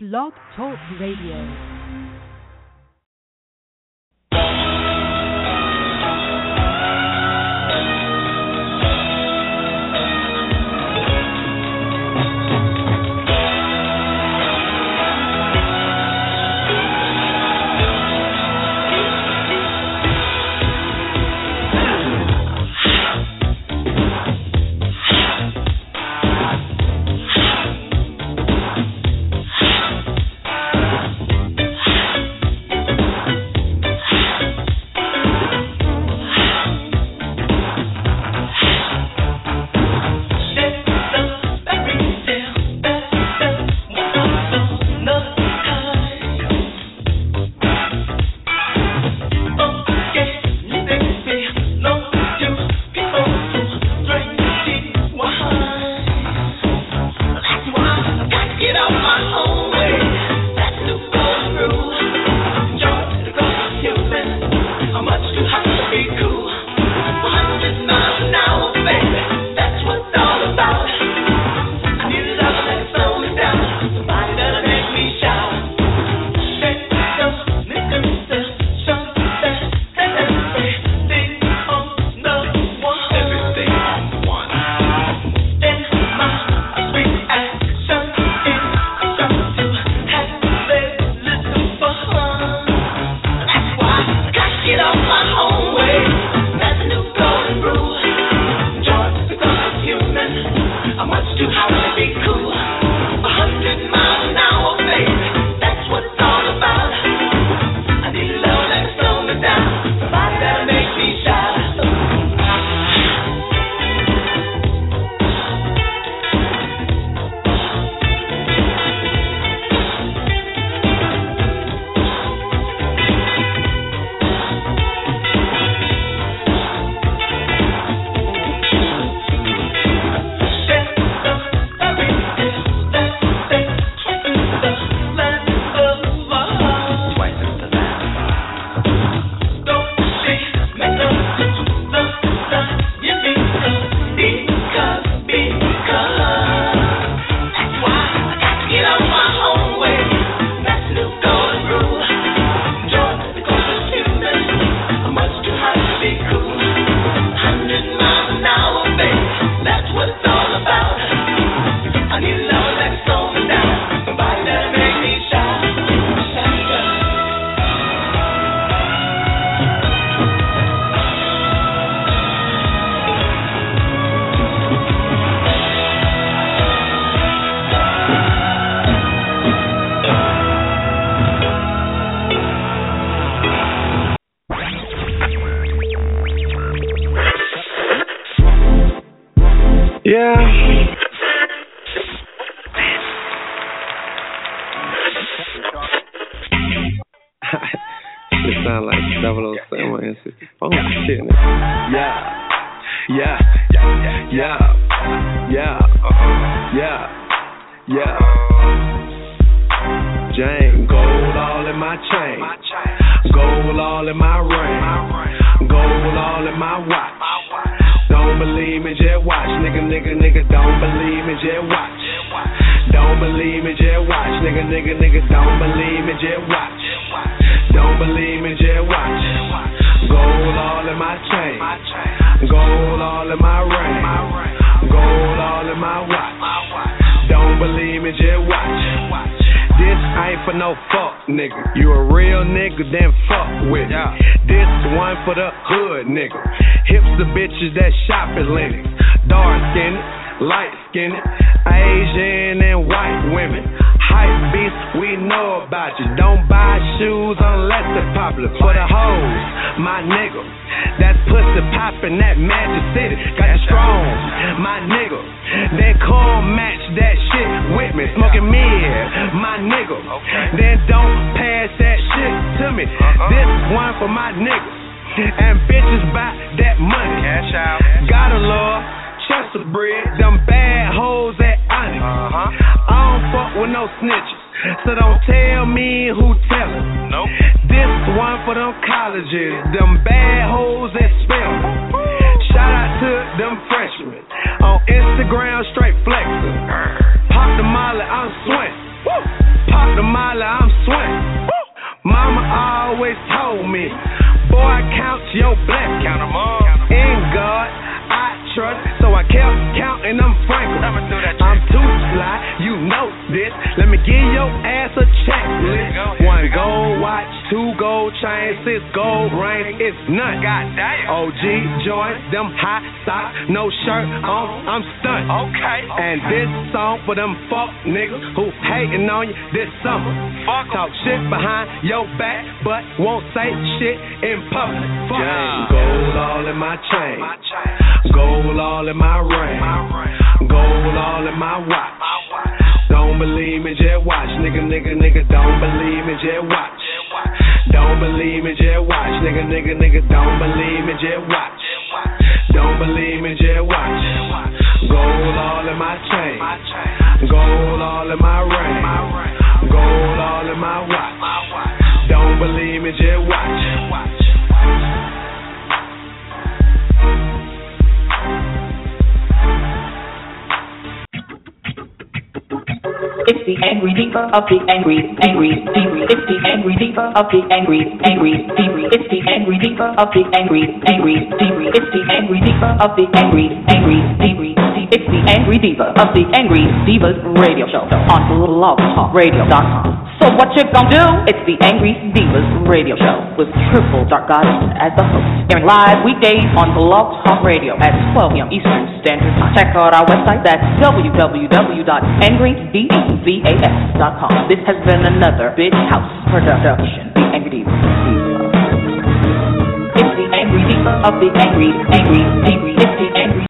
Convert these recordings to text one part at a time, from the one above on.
Blog Talk Radio. just watch. Don't believe me, just watch. Nigga, nigga, nigga, don't believe me, just watch. Don't believe me, just watch. Gold all in my chain. Gold all in my ring. Gold all in my watch. Don't believe me, just watch. This ain't for no fuck, nigga. You a real nigga, then fuck with yeah. This one for the hood, nigga. Hips the bitches that shop at Lenox. Dark skinned light skinned, Asian and white women. Hype beast, we know about you. Don't buy shoes unless they're popular. For the hoes, my nigga. That pussy poppin', that Magic City. Got you strong, my nigga. Then come match that shit with me. Smoking mid, my nigga. Then don't pass that shit to me. Uh-uh. This one for my niggas. And bitches buy that money. Cash out. Gotta love Chester bread, them bad hoes at Onyx. Uh-huh. I don't fuck with no snitches, so don't tell me who tellin'. Nope. This one for them colleges, them bad hoes at Spelman. Shout out to them freshmen on Instagram, straight flexin'. Pop the molly, I'm sweating. Pop the molly, I'm sweating. Mama always told me, boy, count your blessings. Count them all. In God, I trust, so I kept counting them frankly. Never do that I'm too sly, you know this. Let me give your ass a checklist. Go, One we go. gold watch, two gold chains, six gold rings. It's none. God. OG joints, them hot socks, no shirt on, I'm stunned. Okay. And this song for them fuck niggas who hating on you this summer. Fuck 'em. Talk shit behind your back, but won't say shit in public. Fuck. Gold all in my chain. Chain. Gold all in my ring. Gold all in my watch. Don't believe me, just watch. Nigga, nigga, nigga, don't believe me, just watch. Don't believe me, just watch. Nigga, nigga, nigga, don't believe me, just watch. Don't believe me, just watch. Gold all in my chain. Gold all in my ring. Gold all in my watch. Don't believe me, just watch. It's the angry diva of the angry, angry, angry. It's the angry diva of the angry, angry, angry. It's the angry diva of the angry, angry, angry. It's the angry diva of the angry, angry, angry. It's the angry diva of the angry divas radio show on blogtalkradio.com. So what you gonna do? It's the Angry Divas radio show with Triple Dark Goddess as the host. Airing live weekdays on Blog Talk Radio at 12 p.m. Eastern Standard Time. Check out our website. That's www.angrydivas.com. This has been another Big House production. The Angry Divas. It's the Angry Diva of the Angry, Angry, Angry. It's the Angry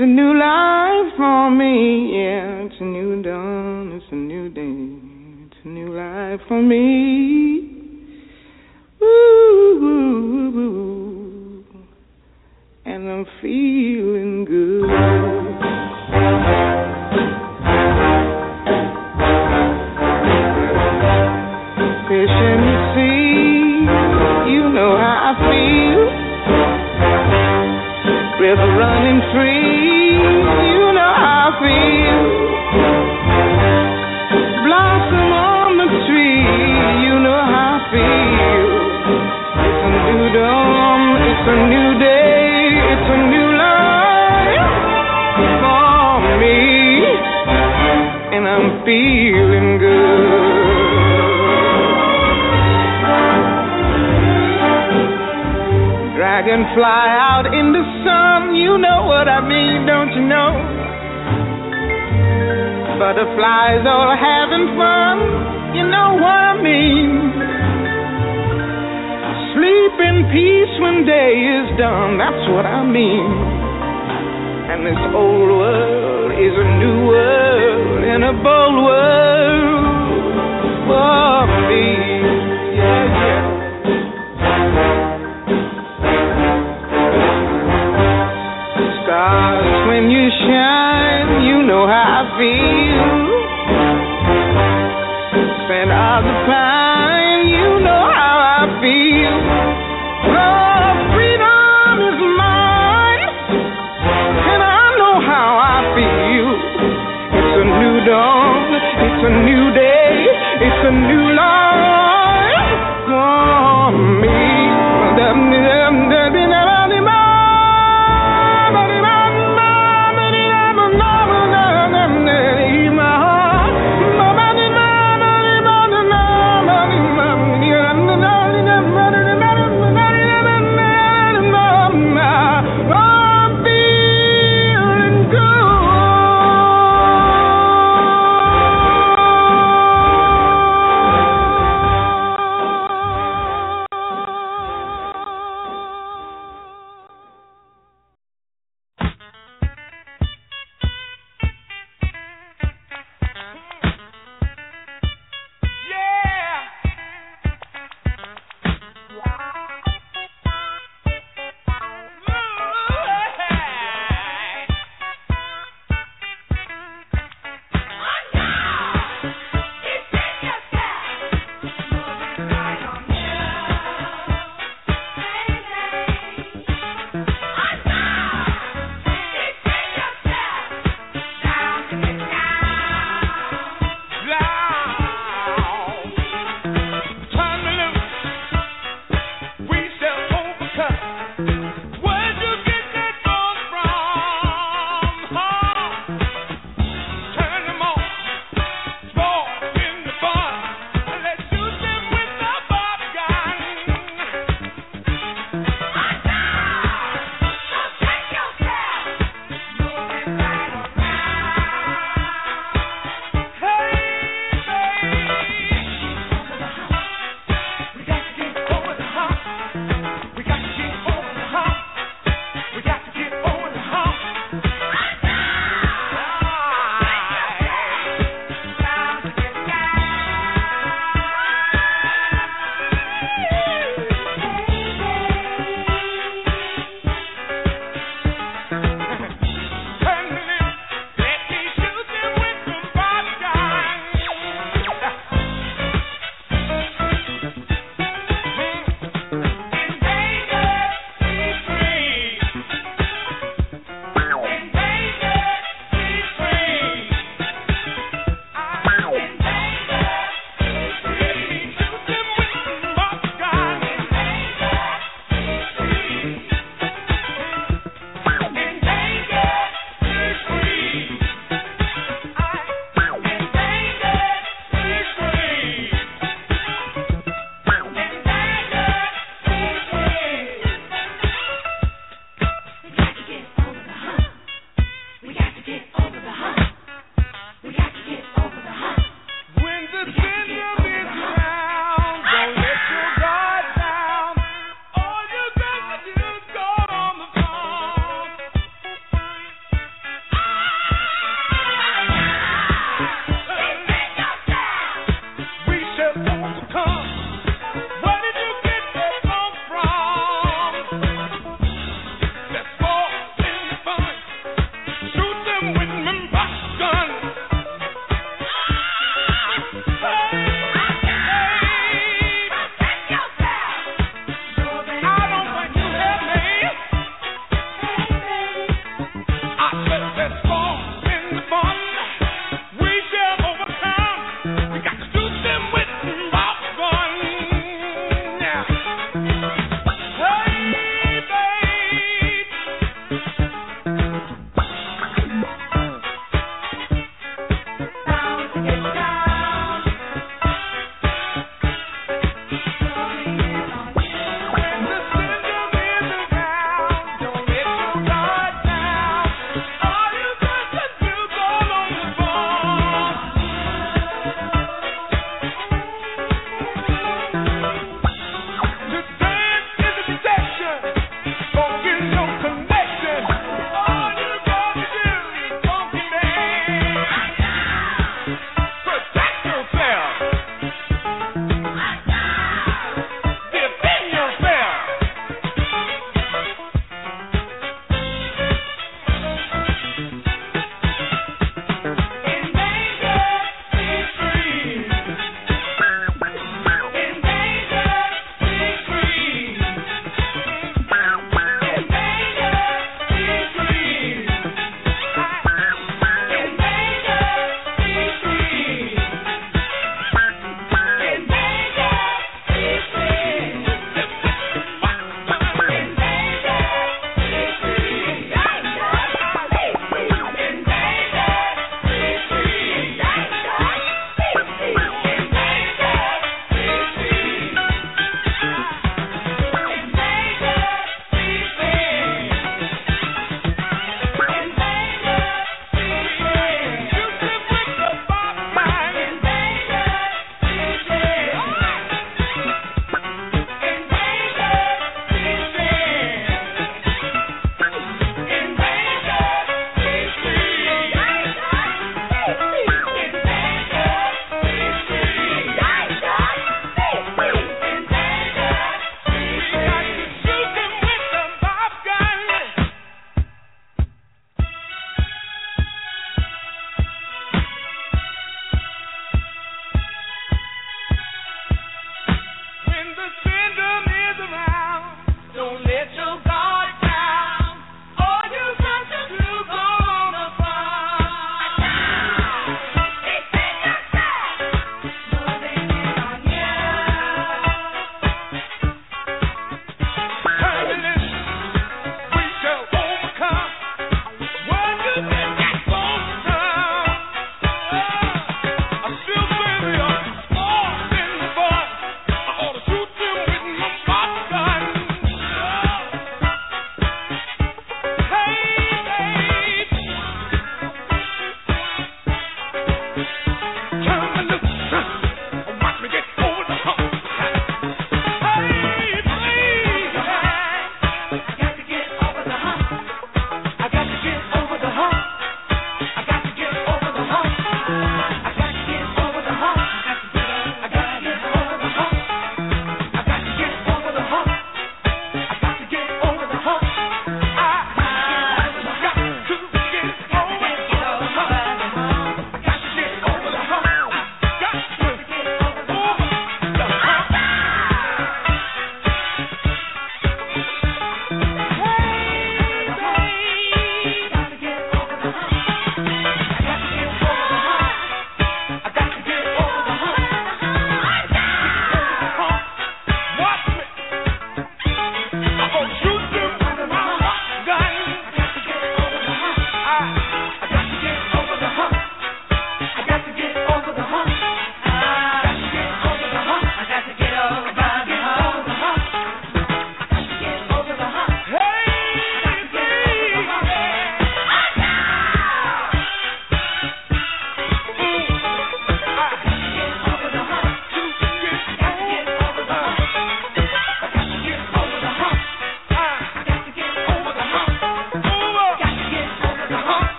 a new life.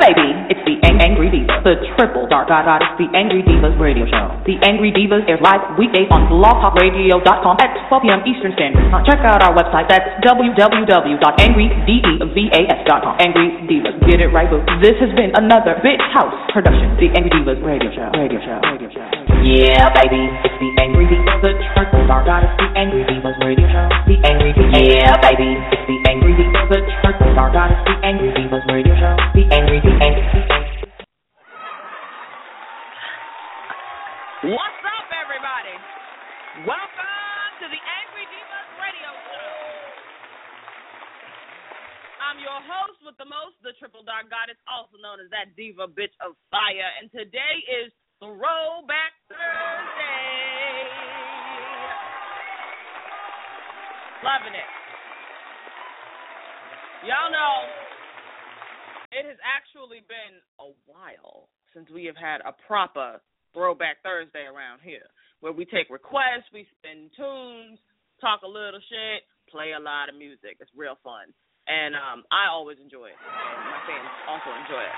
Baby. It's the Ang- Angry Divas, the triple dark god goddess, the Angry Divas radio show. The Angry Divas airs live weekdays on blogtalkradio.com at 12 p.m. Eastern Standard Time. Check out our website. That's www.angrydivas.com. Angry Divas. Get it right, boo. This has been another Bitch House production. The Angry Divas radio show. Radio show. Radio show. Yeah, baby. It's the Angry Divas, the triple dark goddess, the Angry Divas radio show. The Angry Divas. Yeah, baby. It's the Angry Divas, the triple dark goddess, the Angry Divas radio show. The Angry known as that diva bitch of fire, and today is Throwback Thursday. Loving it. Y'all know it has actually been a while since we have had a proper Throwback Thursday around here, where we take requests, we spin tunes, talk a little shit, play a lot of music. It's real fun, and um, I always enjoy it, and my fans also enjoy it.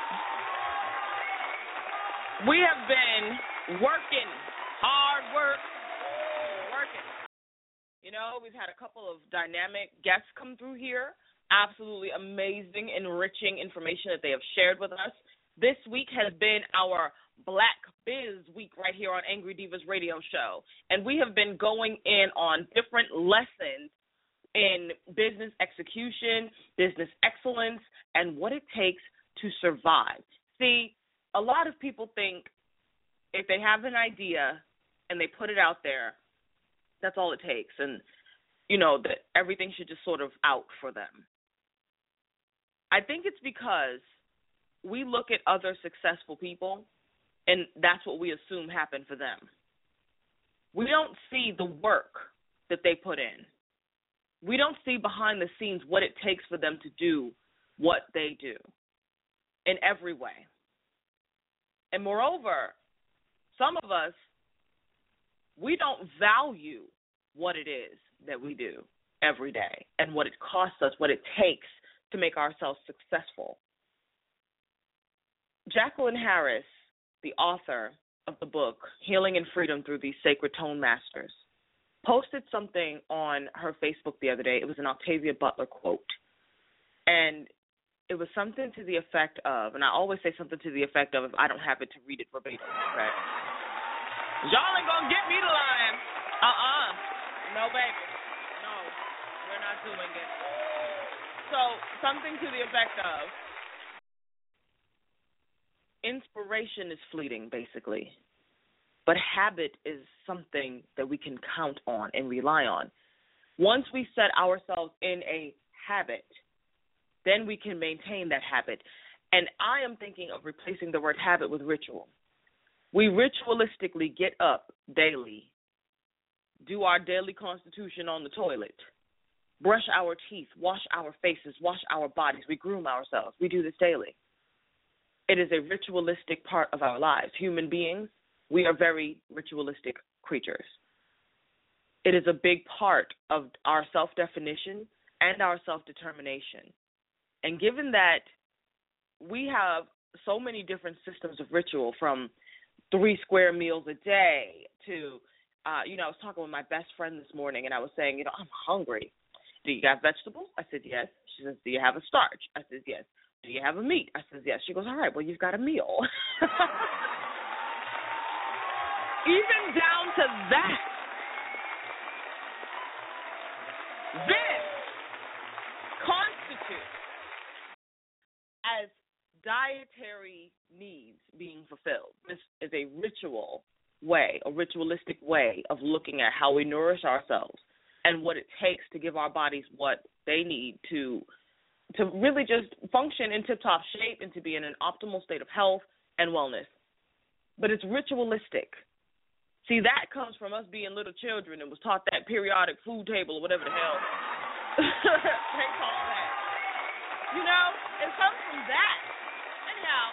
We have been working, hard work, working. You know, we've had a couple of dynamic guests come through here. Absolutely amazing, enriching information that they have shared with us. This week has been our Black Biz Week right here on Angry Divas Radio Show. And we have been going in on different lessons in business execution, business excellence, and what it takes to survive. See, a lot of people think if they have an idea and they put it out there, that's all it takes. And, you know, that everything should just sort of out for them. I think it's because we look at other successful people and that's what we assume happened for them. We don't see the work that they put in. We don't see behind the scenes what it takes for them to do what they do in every way. And moreover, some of us, we don't value what it is that we do every day and what it costs us, what it takes to make ourselves successful. Jacqueline Harris, the author of the book Healing and Freedom Through These Sacred Tone Masters, posted something on her Facebook the other day. It was an Octavia Butler quote. And it was something to the effect of, and I always say something to the effect of if I don't have it to read it verbatim, okay? Y'all ain't gonna get me to lying. Uh uh No, baby. No, we're not doing it. So, something to the effect of inspiration is fleeting, basically. But habit is something that we can count on and rely on. Once we set ourselves in a habit, then we can maintain that habit. And I am thinking of replacing the word habit with ritual. We ritualistically get up daily, do our daily constitution on the toilet, brush our teeth, wash our faces, wash our bodies, we groom ourselves. We do this daily. It is a ritualistic part of our lives. Human beings, we are very ritualistic creatures. It is a big part of our self definition and our self determination. And given that we have so many different systems of ritual from three square meals a day to uh, you know, I was talking with my best friend this morning and I was saying, you know, I'm hungry. Do you have vegetables? I said, yes. She says, Do you have a starch? I said, yes. Do you have a meat? I said, yes. She goes, All right, well, you've got a meal. Even down to that. This constitutes as dietary needs being fulfilled. This is a ritual way, a ritualistic way of looking at how we nourish ourselves and what it takes to give our bodies what they need to to really just function in tip top shape and to be in an optimal state of health and wellness. But it's ritualistic. See, that comes from us being little children and was taught that periodic food table or whatever the hell they call that. You know, it comes from that. Anyhow,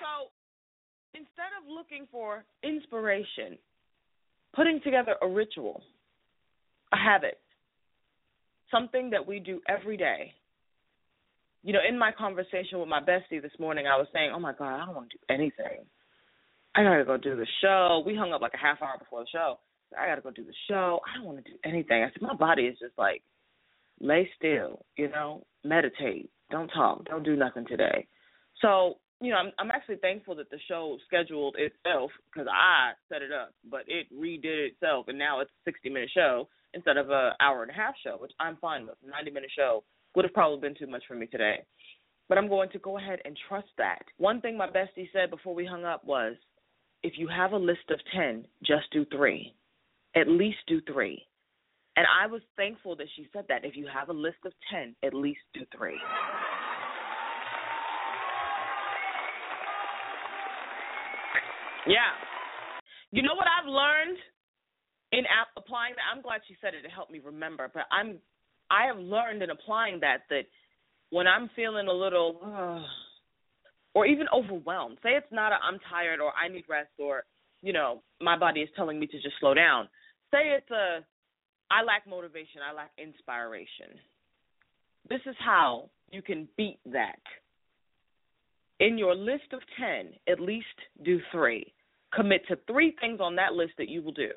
so instead of looking for inspiration, putting together a ritual, a habit, something that we do every day. You know, in my conversation with my bestie this morning, I was saying, "Oh my God, I don't want to do anything. I gotta go do the show." We hung up like a half hour before the show. I gotta go do the show. I don't want to do anything. I said, my body is just like, lay still. You know, meditate. Don't talk. Don't do nothing today. So you know, I'm, I'm actually thankful that the show scheduled itself because I set it up, but it redid itself, and now it's a 60 minute show instead of a hour and a half show, which I'm fine with. 90 minute show would have probably been too much for me today, but I'm going to go ahead and trust that. One thing my bestie said before we hung up was, if you have a list of 10, just do three. At least do three. And I was thankful that she said that. If you have a list of 10, at least do three. Yeah. You know what I've learned in ap- applying that? I'm glad she said it to help me remember, but I'm I have learned in applying that that when I'm feeling a little uh, or even overwhelmed, say it's not a I'm tired or I need rest or you know, my body is telling me to just slow down. Say it's a I lack motivation, I lack inspiration. This is how you can beat that in your list of 10, at least do three. Commit to three things on that list that you will do.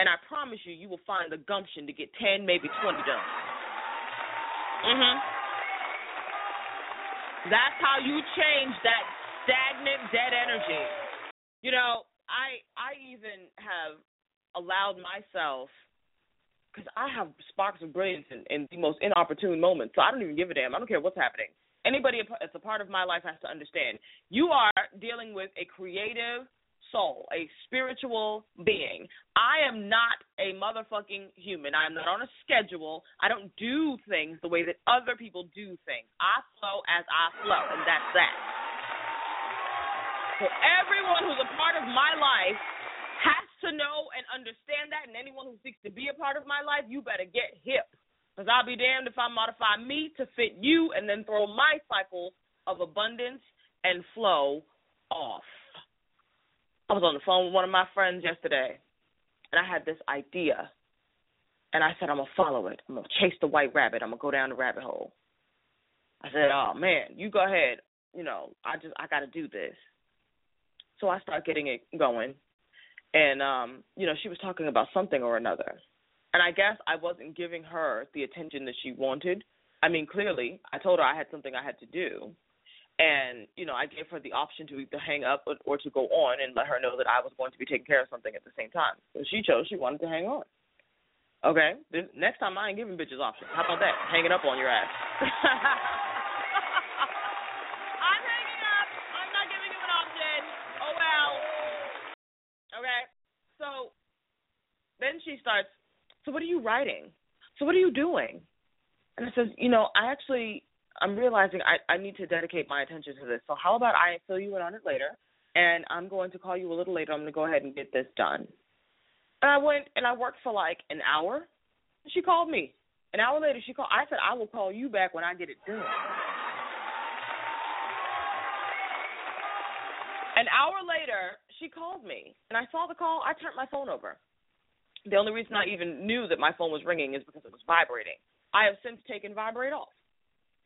And I promise you, you will find the gumption to get 10, maybe 20 done. Mhm. That's how you change that stagnant, dead energy. You know, I I even have allowed myself because I have sparks of brilliance in, in the most inopportune moments. So I don't even give a damn. I don't care what's happening anybody that's a part of my life has to understand you are dealing with a creative soul, a spiritual being. I am not a motherfucking human. I am not on a schedule. I don't do things the way that other people do things. I flow as I flow, and that's that. So everyone who's a part of my life has to know and understand that, and anyone who seeks to be a part of my life, you better get hip because I'll be damned if I modify me to fit you and then throw my cycle of abundance and flow off. I was on the phone with one of my friends yesterday, and I had this idea. And I said, I'm going to follow it. I'm going to chase the white rabbit. I'm going to go down the rabbit hole. I said, oh, man, you go ahead. You know, I just, I got to do this. So I start getting it going. And, um, you know, she was talking about something or another and I guess I wasn't giving her the attention that she wanted. I mean, clearly, I told her I had something I had to do, and you know, I gave her the option to either hang up or, or to go on and let her know that I was going to be taking care of something at the same time. So she chose she wanted to hang on. Okay, then next time I ain't giving bitches options. How about that? Hanging up on your ass. I'm hanging up. I'm not giving you an option. Oh well. Okay. So then she starts so what are you writing? So what are you doing? And I says, you know, I actually I'm realizing I, I need to dedicate my attention to this. So how about I fill you in on it later and I'm going to call you a little later. I'm gonna go ahead and get this done. And I went and I worked for like an hour. She called me. An hour later she called I said I will call you back when I get it done. An hour later, she called me, and I saw the call. I turned my phone over. The only reason I even knew that my phone was ringing is because it was vibrating. I have since taken vibrate off.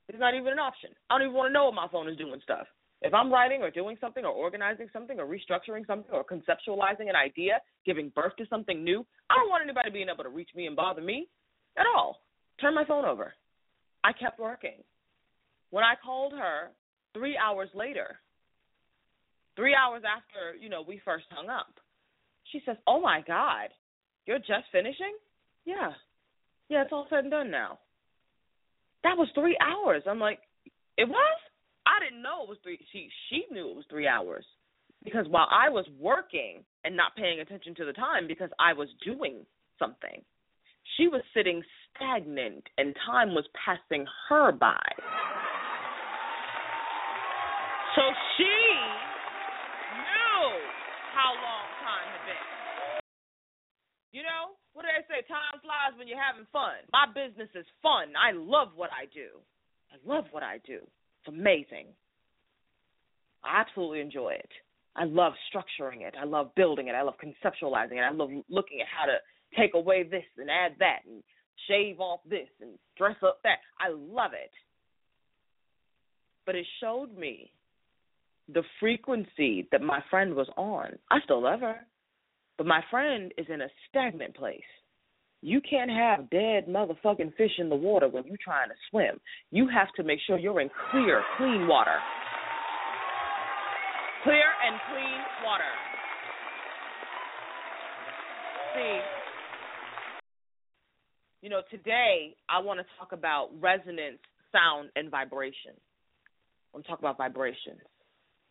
It's not even an option. I don't even want to know what my phone is doing stuff. If I'm writing or doing something or organizing something or restructuring something or conceptualizing an idea, giving birth to something new, I don't want anybody being able to reach me and bother me at all. Turn my phone over. I kept working. When I called her three hours later, three hours after, you know, we first hung up, she says, Oh my God, you're just finishing? Yeah. Yeah, it's all said and done now. That was three hours. I'm like, it was? I didn't know it was three she she knew it was three hours. Because while I was working and not paying attention to the time because I was doing something, she was sitting stagnant and time was passing her by. So she knew how long time had been. You know, what do they say? Time flies when you're having fun. My business is fun. I love what I do. I love what I do. It's amazing. I absolutely enjoy it. I love structuring it. I love building it. I love conceptualizing it. I love looking at how to take away this and add that and shave off this and dress up that. I love it. But it showed me the frequency that my friend was on. I still love her, but my friend is in a stagnant place. You can't have dead motherfucking fish in the water when you're trying to swim. You have to make sure you're in clear, clean water. Clear and clean water. See, you know, today I want to talk about resonance, sound, and vibration. I want to talk about vibrations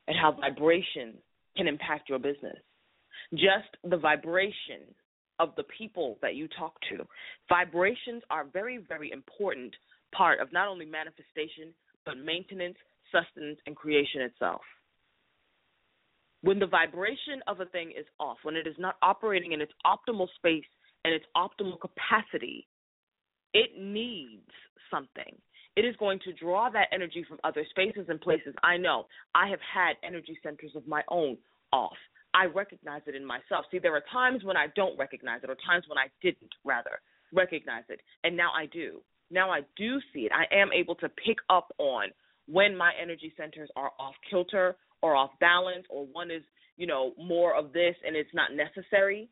and how vibration can impact your business. Just the vibration of the people that you talk to. Vibrations are very, very important part of not only manifestation, but maintenance, sustenance, and creation itself. When the vibration of a thing is off, when it is not operating in its optimal space and its optimal capacity, it needs something. It is going to draw that energy from other spaces and places. I know I have had energy centers of my own off. I recognize it in myself. See, there are times when I don't recognize it, or times when I didn't, rather, recognize it. And now I do. Now I do see it. I am able to pick up on when my energy centers are off kilter or off balance, or one is, you know, more of this and it's not necessary.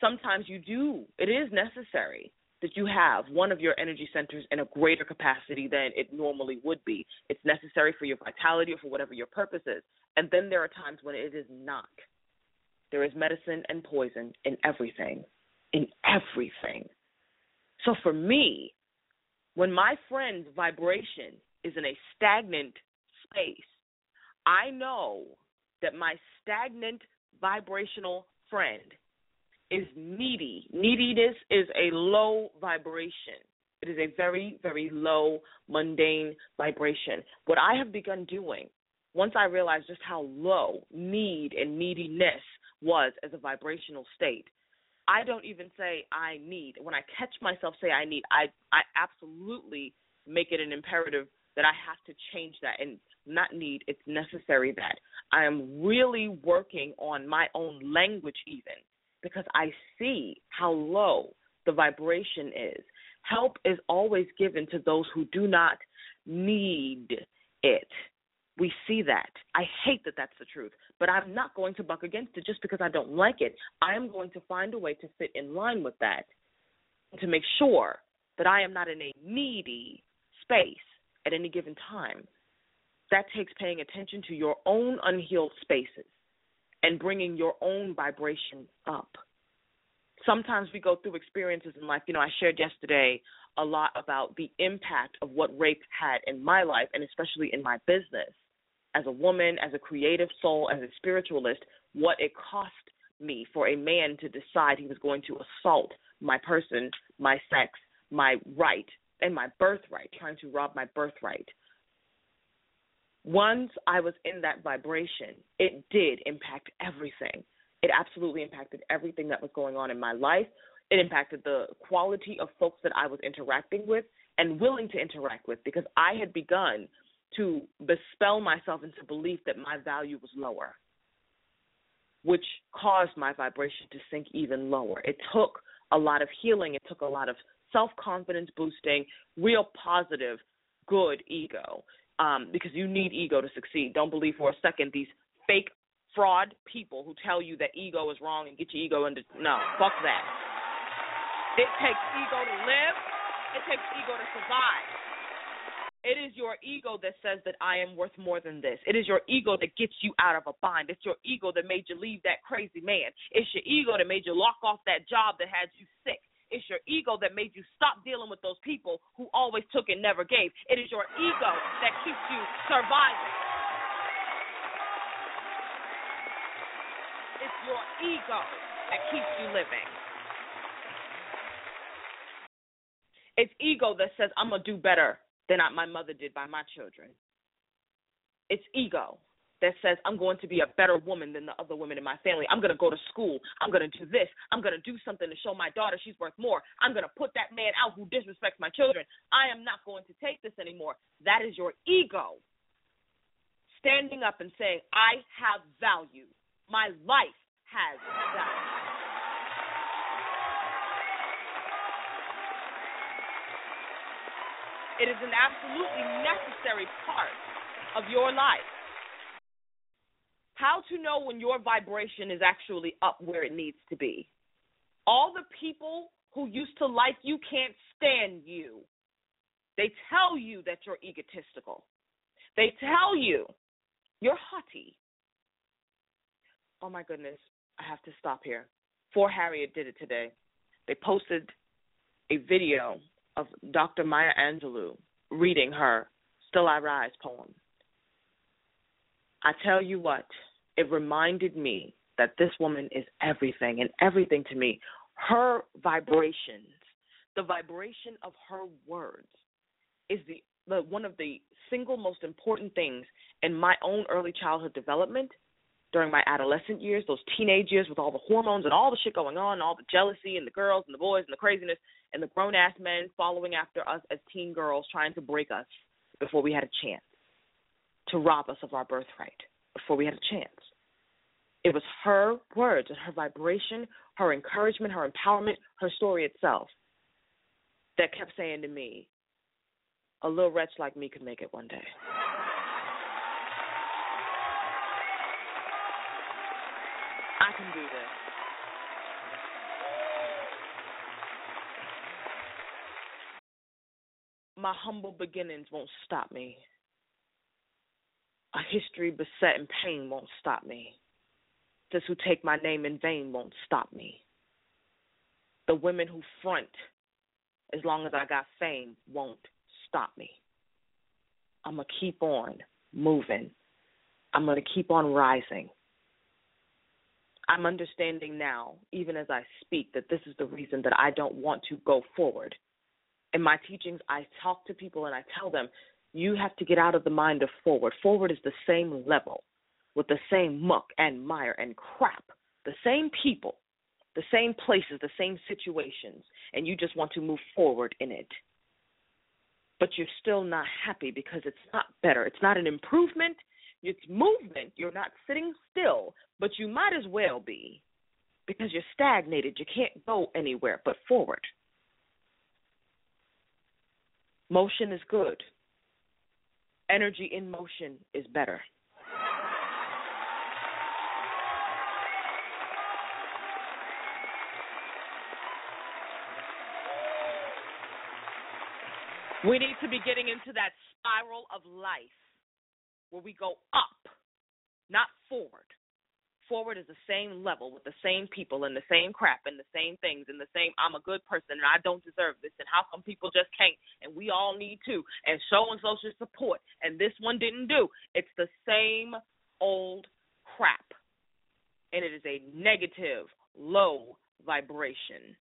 Sometimes you do. It is necessary that you have one of your energy centers in a greater capacity than it normally would be. It's necessary for your vitality or for whatever your purpose is. And then there are times when it is not. There is medicine and poison in everything, in everything. So for me, when my friend's vibration is in a stagnant space, I know that my stagnant vibrational friend is needy. Neediness is a low vibration. It is a very, very low, mundane vibration. What I have begun doing, once I realized just how low need and neediness was as a vibrational state, I don't even say I need. When I catch myself say I need, I I absolutely make it an imperative that I have to change that and not need, it's necessary that I am really working on my own language even because I see how low the vibration is. Help is always given to those who do not need it. We see that. I hate that that's the truth, but I'm not going to buck against it just because I don't like it. I am going to find a way to fit in line with that to make sure that I am not in a needy space at any given time. That takes paying attention to your own unhealed spaces and bringing your own vibration up. Sometimes we go through experiences in life. You know, I shared yesterday a lot about the impact of what rape had in my life and especially in my business. As a woman, as a creative soul, as a spiritualist, what it cost me for a man to decide he was going to assault my person, my sex, my right, and my birthright, trying to rob my birthright once I was in that vibration, it did impact everything. It absolutely impacted everything that was going on in my life. It impacted the quality of folks that I was interacting with and willing to interact with because I had begun to bespell myself into belief that my value was lower, which caused my vibration to sink even lower. It took a lot of healing, it took a lot of self confidence boosting, real positive, good ego um, because you need ego to succeed. Don't believe for a second these fake fraud people who tell you that ego is wrong and get your ego into no, fuck that. It takes ego to live. It takes ego to survive. It is your ego that says that I am worth more than this. It is your ego that gets you out of a bind. It's your ego that made you leave that crazy man. It's your ego that made you lock off that job that had you sick. It's your ego that made you stop dealing with those people who always took and never gave. It is your ego that keeps you surviving. It's your ego that keeps you living. It's ego that says, I'm going to do better than I, my mother did by my children. It's ego that says I'm going to be a better woman than the other women in my family. I'm going to go to school. I'm going to do this. I'm going to do something to show my daughter she's worth more. I'm going to put that man out who disrespects my children. I am not going to take this anymore. That is your ego standing up and saying, I have value. My life has value. It is an absolutely necessary part of your life. How to know when your vibration is actually up where it needs to be. All the people who used to like you can't stand you. They tell you that you're egotistical. They tell you you're haughty. Oh my goodness, I have to stop here. For Harriet did it today. They posted a video of Dr. Maya Angelou reading her Still I Rise poem. I tell you what, it reminded me that this woman is everything and everything to me. Her vibrations, the vibration of her words, is the, the one of the single most important things in my own early childhood development during my adolescent years, those teenage years with all the hormones and all the shit going on, all the jealousy and the girls and the boys and the craziness and the grown ass men following after us as teen girls trying to break us before we had a chance, to rob us of our birthright before we had a chance. It was her words and her vibration, her encouragement, her empowerment, her story itself that kept saying to me, a little wretch like me could make it one day. Can do this. My humble beginnings won't stop me. A history beset in pain won't stop me. Those who take my name in vain won't stop me. The women who front, as long as I got fame, won't stop me. I'm going to keep on moving. I'm going to keep on rising. I'm understanding now, even as I speak, that this is the reason that I don't want to go forward. In my teachings, I talk to people and I tell them, you have to get out of the mind of forward. Forward is the same level with the same muck and mire and crap, the same people, the same places, the same situations, and you just want to move forward in it. But you're still not happy because it's not better. It's not an improvement. It's movement. You're not sitting still, but you might as well be because you're stagnated. You can't go anywhere but forward. Motion is good. Energy in motion is better. We need to be getting into that spiral of life where we go up, not forward. Forward is the same level with the same people and the same crap and the same things and the same I'm a good person and I don't deserve this and how come people just can't and we all need to and showing social support and this one didn't do. It's the same old crap. And it is a negative, low vibration.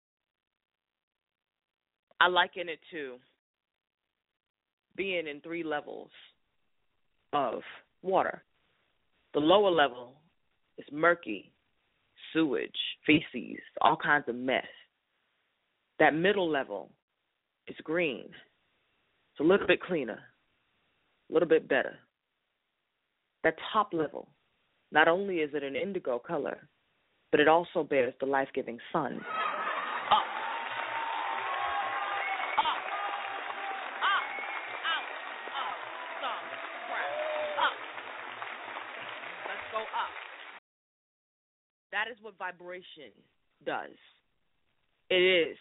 I liken it to being in three levels of water. The lower level is murky, sewage, feces, all kinds of mess. That middle level is green. It's a little bit cleaner, a little bit better. That top level, not only is it an indigo color, but it also bears the life giving sun. That is what vibration does. It is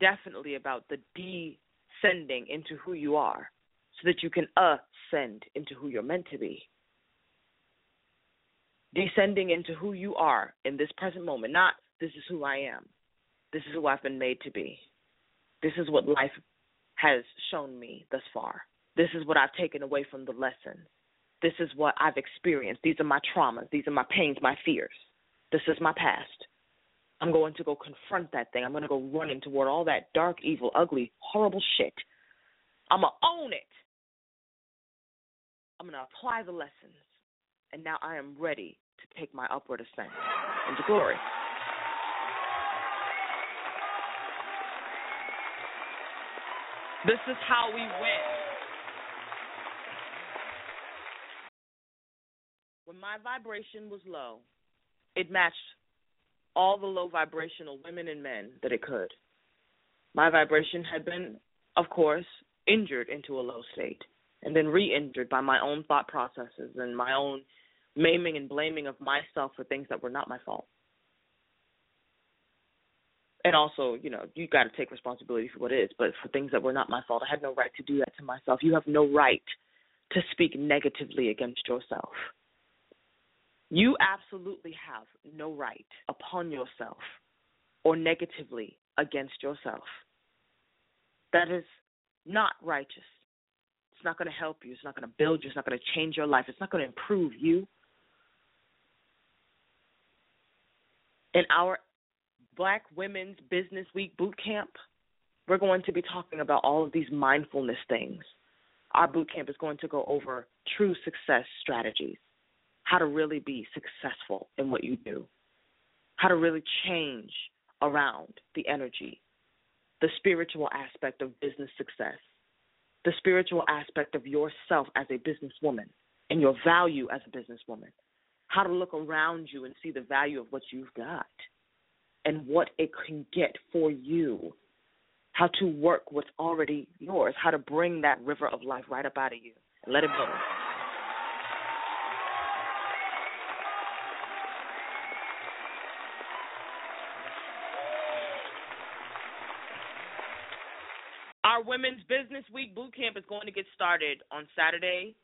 definitely about the descending into who you are so that you can ascend into who you're meant to be. Descending into who you are in this present moment, not this is who I am. This is who I've been made to be. This is what life has shown me thus far. This is what I've taken away from the lessons. This is what I've experienced. These are my traumas. These are my pains, my fears. This is my past. I'm going to go confront that thing. I'm going to go running toward all that dark, evil, ugly, horrible shit. I'm going to own it. I'm going to apply the lessons. And now I am ready to take my upward ascent into glory. This is how we win. When my vibration was low, it matched all the low vibrational women and men that it could. My vibration had been, of course, injured into a low state and then re-injured by my own thought processes and my own maiming and blaming of myself for things that were not my fault. And also, you know, you got to take responsibility for what is, but for things that were not my fault, I had no right to do that to myself. You have no right to speak negatively against yourself. You absolutely have no right upon yourself or negatively against yourself. That is not righteous. It's not going to help you. It's not going to build you. It's not going to change your life. It's not going to improve you. In our Black Women's Business Week boot camp, we're going to be talking about all of these mindfulness things. Our boot camp is going to go over true success strategies, how to really be successful in what you do, how to really change around the energy, the spiritual aspect of business success, the spiritual aspect of yourself as a businesswoman and your value as a businesswoman, how to look around you and see the value of what you've got and what it can get for you, how to work what's already yours, how to bring that river of life right up out of you and let it go. Women's Business Week boot camp is going to get started on Saturday,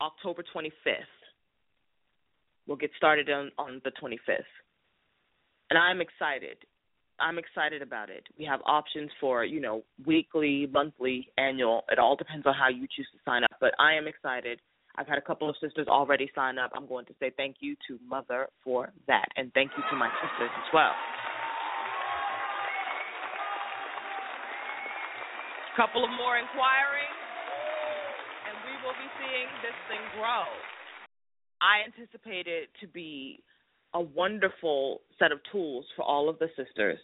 October 25th. We'll get started on, on the 25th. And I'm excited. I'm excited about it. We have options for, you know, weekly, monthly, annual. It all depends on how you choose to sign up. But I am excited. I've had a couple of sisters already sign up. I'm going to say thank you to Mother for that. And thank you to my sisters as well. Couple of more inquiring, and we will be seeing this thing grow. I anticipate it to be a wonderful set of tools for all of the sisters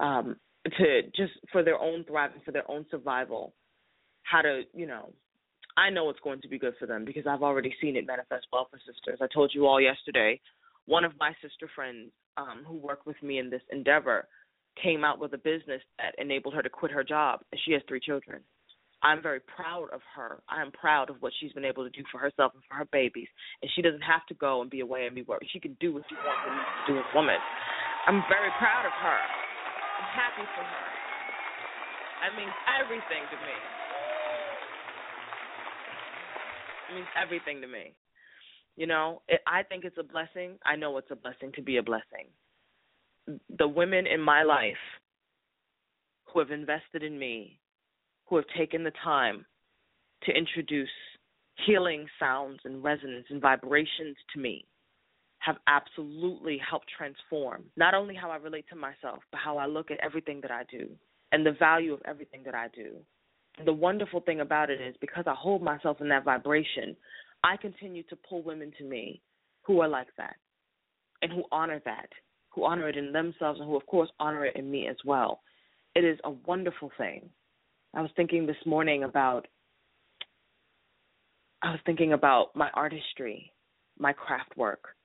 um, to just for their own thriving, for their own survival. How to, you know, I know it's going to be good for them because I've already seen it manifest well for sisters. I told you all yesterday, one of my sister friends um, who worked with me in this endeavor came out with a business that enabled her to quit her job, she has three children. I'm very proud of her. I am proud of what she's been able to do for herself and for her babies. And she doesn't have to go and be away and be worried. She can do what she wants to do as a woman. I'm very proud of her. I'm happy for her. It means everything to me. It means everything to me. You know, it, I think it's a blessing. I know it's a blessing to be a blessing the women in my life who have invested in me, who have taken the time to introduce healing sounds and resonance and vibrations to me, have absolutely helped transform not only how I relate to myself, but how I look at everything that I do and the value of everything that I do. And the wonderful thing about it is because I hold myself in that vibration, I continue to pull women to me who are like that and who honor that who honor it in themselves and who, of course, honor it in me as well. It is a wonderful thing. I was thinking this morning about I was thinking about my artistry, my craft work,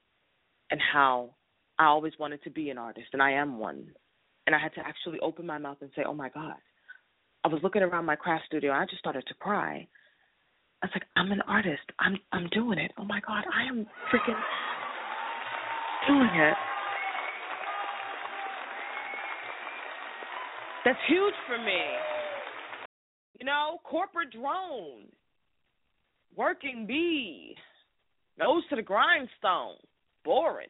and how I always wanted to be an artist, and I am one. And I had to actually open my mouth and say, "Oh my God!" I was looking around my craft studio. and I just started to cry. I was like, "I'm an artist. I'm I'm doing it. Oh my God! I am freaking doing it." That's huge for me. You know, corporate drone, working bee, nose to the grindstone, boring.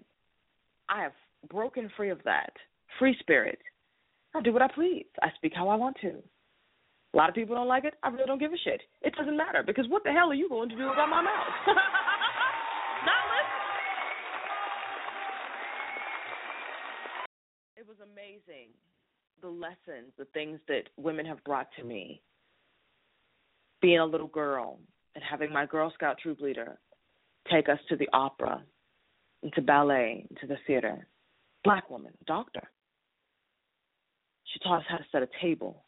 I have broken free of that. Free spirit. I do what I please. I speak how I want to. A lot of people don't like it. I really don't give a shit. It doesn't matter because what the hell are you going to do about my mouth? Not listen. It was amazing the lessons, the things that women have brought to me. Being a little girl and having my Girl Scout troop leader take us to the opera, into ballet, into the theater. Black woman, doctor. She taught us how to set a table.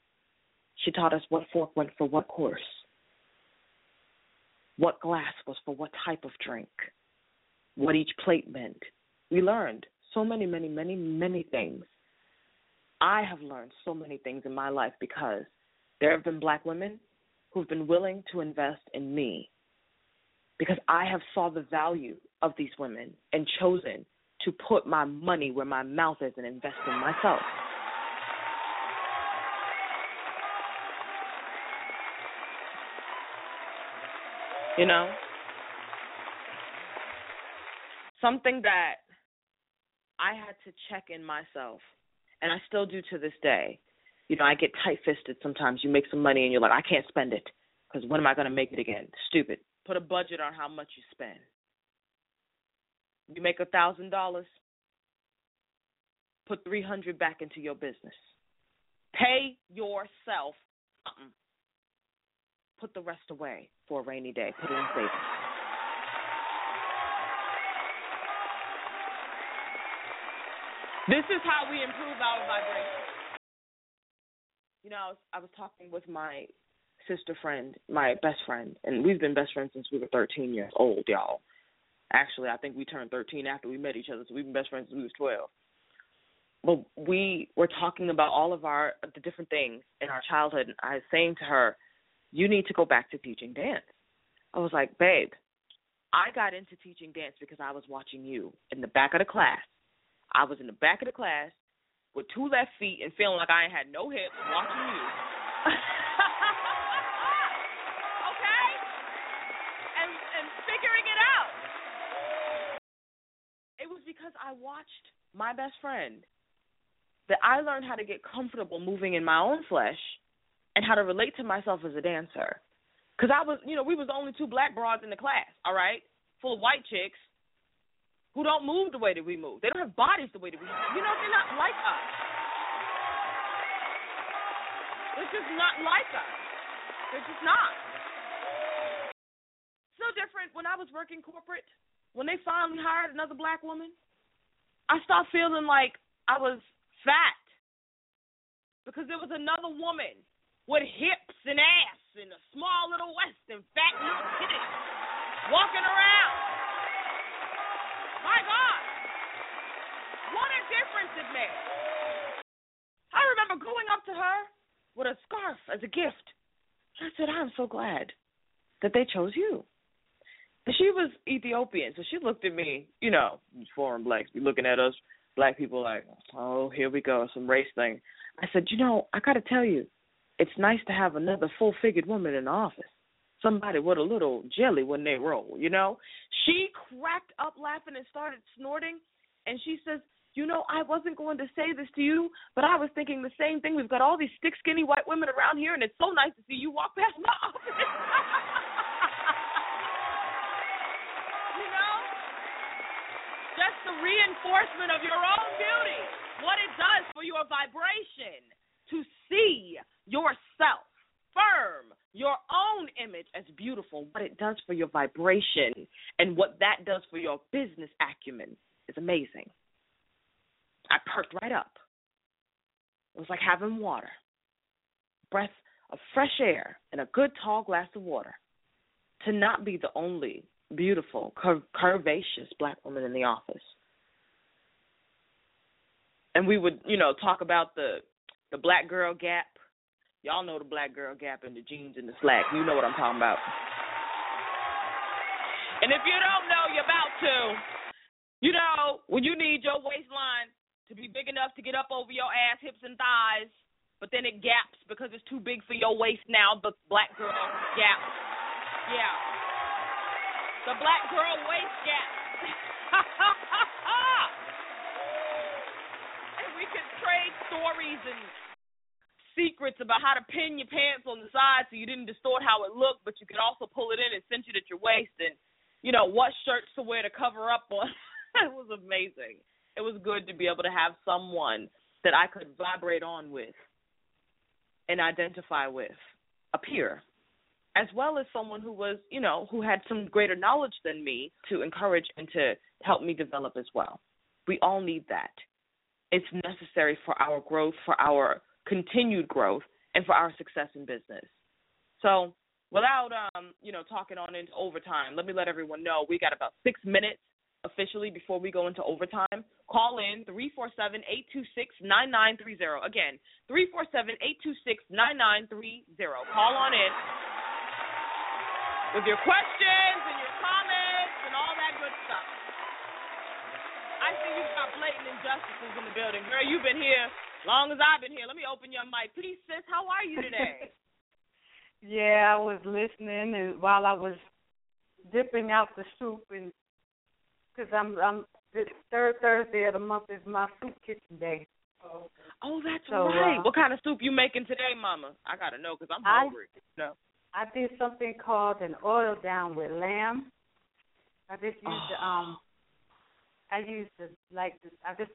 She taught us what fork went for what course, what glass was for what type of drink, what each plate meant. We learned so many, many, many, many things I have learned so many things in my life because there have been black women who who've been willing to invest in me because I have saw the value of these women and chosen to put my money where my mouth is and invest in myself. You know? Something that I had to check in myself, and I still do to this day. You know, I get tight fisted sometimes. You make some money and you're like, I can't spend it because when am I going to make it again? Stupid. Put a budget on how much you spend. You make a thousand dollars, put three hundred back into your business. Pay yourself something. Put the rest away for a rainy day. Put it in savings. This is how we improve our vibration. You know, I was, I was talking with my sister friend, my best friend, and we've been best friends since we were 13 years old, y'all. Actually, I think we turned 13 after we met each other, so we've been best friends since we was 12. But we were talking about all of our the different things in our childhood, and I was saying to her, "You need to go back to teaching dance." I was like, "Babe, I got into teaching dance because I was watching you in the back of the class. I was in the back of the class with two left feet and feeling like I had no hips, watching you." okay, and and figuring it out. It was because I watched my best friend that I learned how to get comfortable moving in my own flesh and how to relate to myself as a dancer. Because I was, you know, we was the only two black broads in the class, all right, full of white chicks who don't move the way that we move. They don't have bodies the way that we have. You know, they're not like us. They're just not like us. They're just not. It's no different when I was working corporate. When they finally hired another black woman, I started feeling like I was fat because there was another woman with hips and ass and a small little waist and fat little titties walking around. My God, what a difference it made. I remember going up to her with a scarf as a gift. I said, I'm so glad that they chose you. And she was Ethiopian, so she looked at me, you know, foreign blacks be looking at us black people like, oh, here we go, some race thing. I said, you know, I got to tell you, it's nice to have another full-figured woman in the office. Somebody with a little jelly when they roll, you know. She cracked up laughing and started snorting, and she says, you know, I wasn't going to say this to you, but I was thinking the same thing. We've got all these stick skinny white women around here, and it's so nice to see you walk past my office. you know? Just the reinforcement of your own beauty, what it does for your vibration to see your image as beautiful, what it does for your vibration, and what that does for your business acumen is amazing. I perked right up. It was like having water, breath of fresh air, and a good tall glass of water. To not be the only beautiful, cur- curvaceous black woman in the office. And we would, you know, talk about the the black girl gap. Y'all know the black girl gap in the jeans and the slack. You know what I'm talking about. And if you don't know, you're about to. You know, when you need your waistline to be big enough to get up over your ass, hips, and thighs, but then it gaps because it's too big for your waist now, the black girl gap. Yeah. The black girl waist gap. and we could trade stories and secrets about how to pin your pants on the side so you didn't distort how it looked, but you could also pull it in and cinch it at your waist and you know, what shirts to wear to cover up on. it was amazing. It was good to be able to have someone that I could vibrate on with and identify with, a peer, as well as someone who was, you know, who had some greater knowledge than me to encourage and to help me develop as well. We all need that. It's necessary for our growth, for our continued growth, and for our success in business. So, without um, you know, talking on into overtime, let me let everyone know we got about six minutes officially before we go into overtime. Call in 347 826 9930. Again, 347 826 9930. Call on in. with your questions and your comments and all that good stuff. I see you've got blatant injustices in the building. Girl, you've been here long as I've been here. Let me open your mic. Please, sis, how are you today? yeah, I was listening and while I was dipping out the soup and because I'm I'm the third Thursday of the month is my soup kitchen day. Oh, that's So, right. uh, what kind of soup you making today, Mama? I gotta know because I'm I- hungry. no. I did something called an oil down with lamb. I just used the Oh. um I used the like the, I just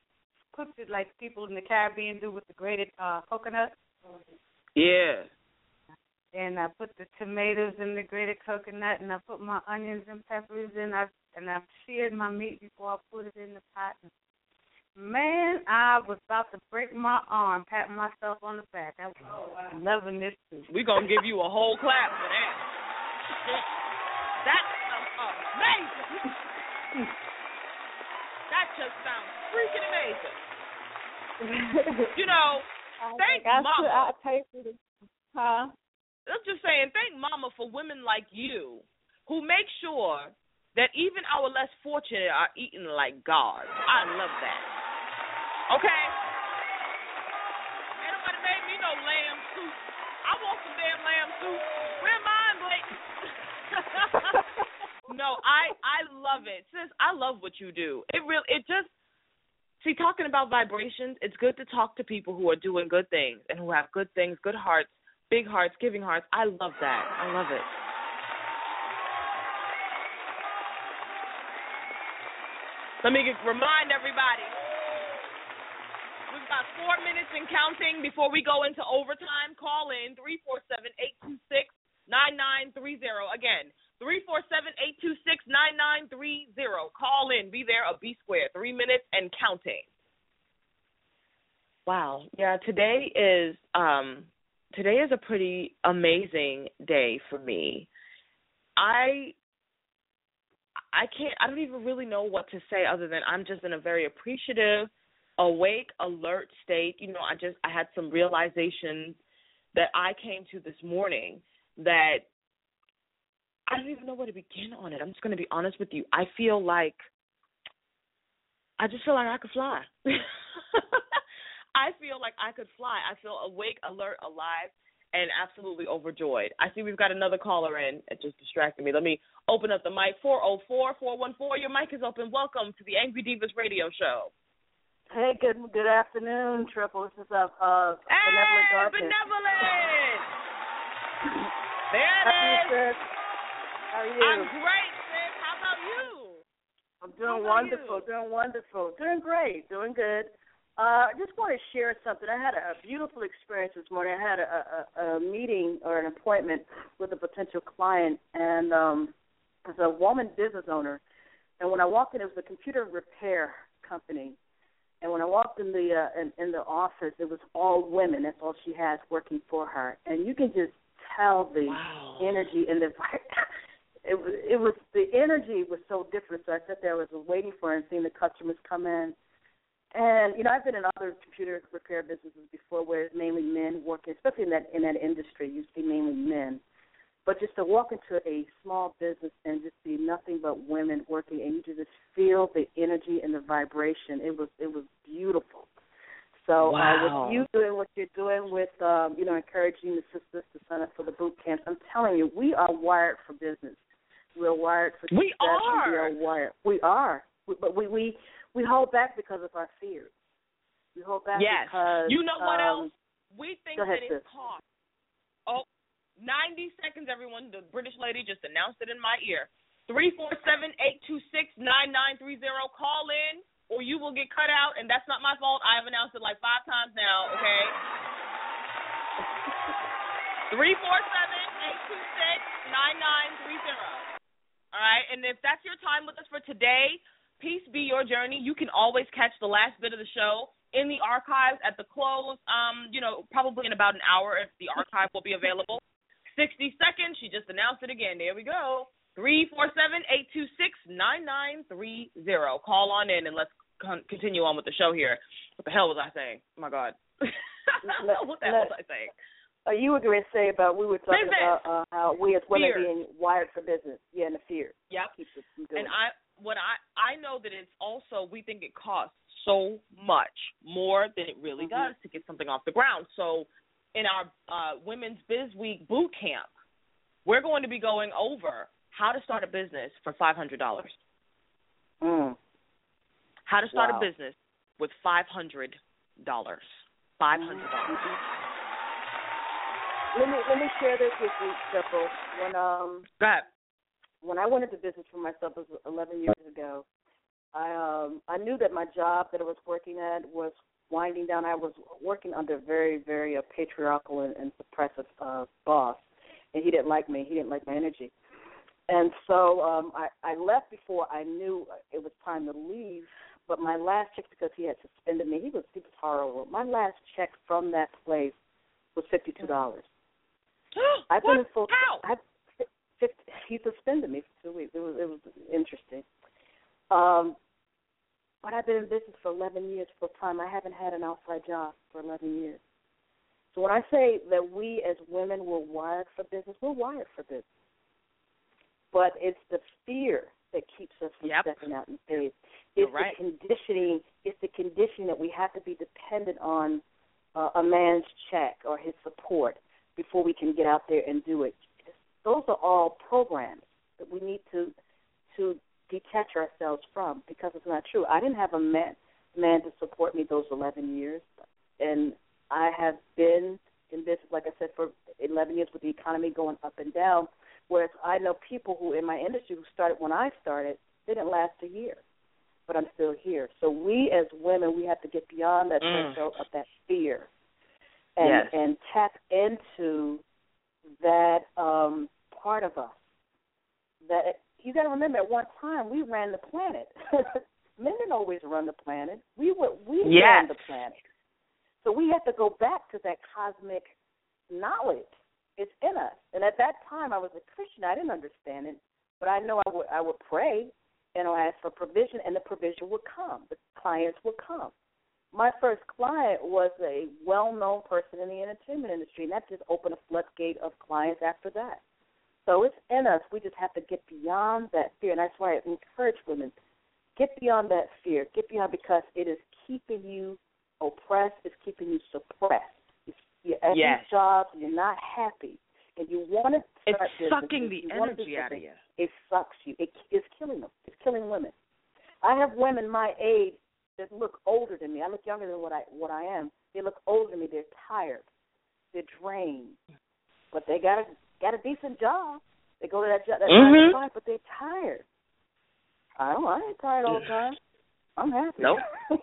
cooked it like people in the Caribbean do with the grated uh coconut Yeah. and I put the tomatoes in the grated coconut and I put my onions and peppers in I and I seared my meat before I put it in the pot Man, I was about to break my arm, patting myself on the back. I was loving this soup. We gonna give you a whole clap for that. That's amazing. just sounds freaking amazing. You know, thank I, Mama. I tasted it. Huh? I'm just saying, thank Mama for women like you who make sure that even our less fortunate are eating like gods. I love that. Okay? Ain't nobody made me no lamb soup. I want some damn lamb soup. Where mine, Blake? no, I I love it. Sis, I love what you do. It real it just see talking about vibrations, it's good to talk to people who are doing good things and who have good things, good hearts, big hearts, giving hearts. I love that. I love it. Let me remind everybody. We've got four minutes and counting before we go into overtime. Call in three four seven eight two six nine nine three zero. Again, three four seven eight two six nine nine three zero. Call in. Be there. A B square. Three minutes and counting. Wow. Yeah. Today is um today is a pretty amazing day for me. I I can't I don't even really know what to say other than I'm just in a very appreciative, awake, alert state. You know, I just I had some realizations that I came to this morning that I don't even know where to begin on it. I'm just going to be honest with you. I feel like I just feel like I could fly. I feel like I could fly. I feel awake, alert, alive, and absolutely overjoyed. I see we've got another caller in. It just distracted me. Let me open up the mic. 404 414. Your mic is open. Welcome to the Angry Deva's radio show. Hey, good good afternoon, Triple. This is uh, uh Benevolent Hey, Darkness. benevolent! There How are you, it is. sis? How are you? I'm great, sis. How about you? I'm doing wonderful, you? doing wonderful, doing great, doing good. Uh, I just want to share something. I had a beautiful experience this morning. I had a, a, a meeting or an appointment with a potential client, and um, it was a woman business owner. And when I walked in, it was a computer repair company. And when I walked in the uh, in, in the office, it was all women. That's all she has working for her, and you can just tell the Wow. energy and the it was it was the energy was so different. So I sat there, I was waiting for her and seeing the customers come in. And you know, I've been in other computer repair businesses before, where it's mainly men working, especially in that in that industry. You see mainly men. But just to walk into a small business and just see nothing but women working, and you just feel the energy and the vibration. It was it was beautiful. So uh, Wow. with you doing what you're doing with um, you know encouraging the sisters to sign up for the boot camps, I'm telling you, we are wired for business. We're wired for We success, are. We are wired. We are. We, but we we we hold back because of our fears. We hold back Yes. because You know what um, else? We think ahead, that it sis. costs. Oh, 90 seconds, everyone. The British lady just announced it in my ear. Three four seven eight two six nine nine three zero. Call in, or you will get cut out, and that's not my fault. I have announced it like five times now. Okay. Three four seven eight two six nine nine three zero. All right, and if that's your time with us for today, peace be your journey. You can always catch the last bit of the show in the archives at the close. Um, you know, probably in about an hour if the archive will be available. Sixty seconds. She just announced it again. There we go. Three four seven eight two six nine nine three zero. Call on in and let's con- continue on with the show here. What the hell was I saying? Oh my God. what the hell was I saying? Uh, you were going to say about we were talking Business. about uh, how we as women Fear. being wired for business. Yeah, and the fear Yep. keeps us from doing And I what I I know that it's also we think it costs so much more than it really Mhm. does to get something off the ground. So in our uh women's biz week boot camp, we're going to be going over how to start a business for five hundred dollars. Mm. How to start Wow. a business with five hundred dollars. Five hundred dollars. Let me let me share this with you, Simple. When um Go ahead. when I went into business for myself it was 11 years ago, I um I knew that my job that I was working at was winding down. I was working under a very very uh, patriarchal and, and suppressive uh, boss, and he didn't like me. He didn't like my energy, and so um I I left before I knew it was time to leave. But my last check, because he had suspended me, he was he was horrible. My last check from that place was fifty two dollars. I've been in full. How? I, fifty, he suspended me for two weeks. It was it was interesting. Um, but I've been in business for eleven years full time. I haven't had an outside job for eleven years. So when I say that we as women were wired for business, we're wired for business. But it's the fear that keeps us from Yep. stepping out in faith. You're It's right. the conditioning. It's the conditioning that we have to be dependent on uh, a man's check or his support before we can get out there and do it. Those are all programs that we need to to detach ourselves from because it's not true. I didn't have a man man to support me those 11 years, and I have been in business, like I said, for 11 years with the economy going up and down. Whereas I know people who in my industry who started when I started, didn't last a year, but I'm still here. So we as women, we have to get beyond that Mm. threshold of that fear and Yes. and tap into that um part of us that you got to remember at one time we ran the planet. Men didn't always run the planet. We were we Yes. ran the planet. So we have to go back to that cosmic knowledge. It's in us. And at that time i was a christian. I didn't understand it. But i know i would i would pray and I'll ask for provision and the provision would come. The clients would come my first client was a well-known person in the entertainment industry, and that just opened a floodgate of clients after that. So it's in us. We just have to get beyond that fear, and that's why I encourage women get beyond that fear. Get beyond because it is keeping you oppressed. It's keeping you suppressed. It's, you're at Yes. these jobs, and you're not happy, and you want to It's start business, sucking the you energy out of you. It sucks you. It, it's killing them. It's killing women. I have women my age that look older than me. I look younger than what I what I am. They look older than me. They're tired. They're drained. But they got a got a decent job. They go to that job that nine Mhm. to five, but they're tired. I don't I ain't tired all the time. I'm happy. Nope.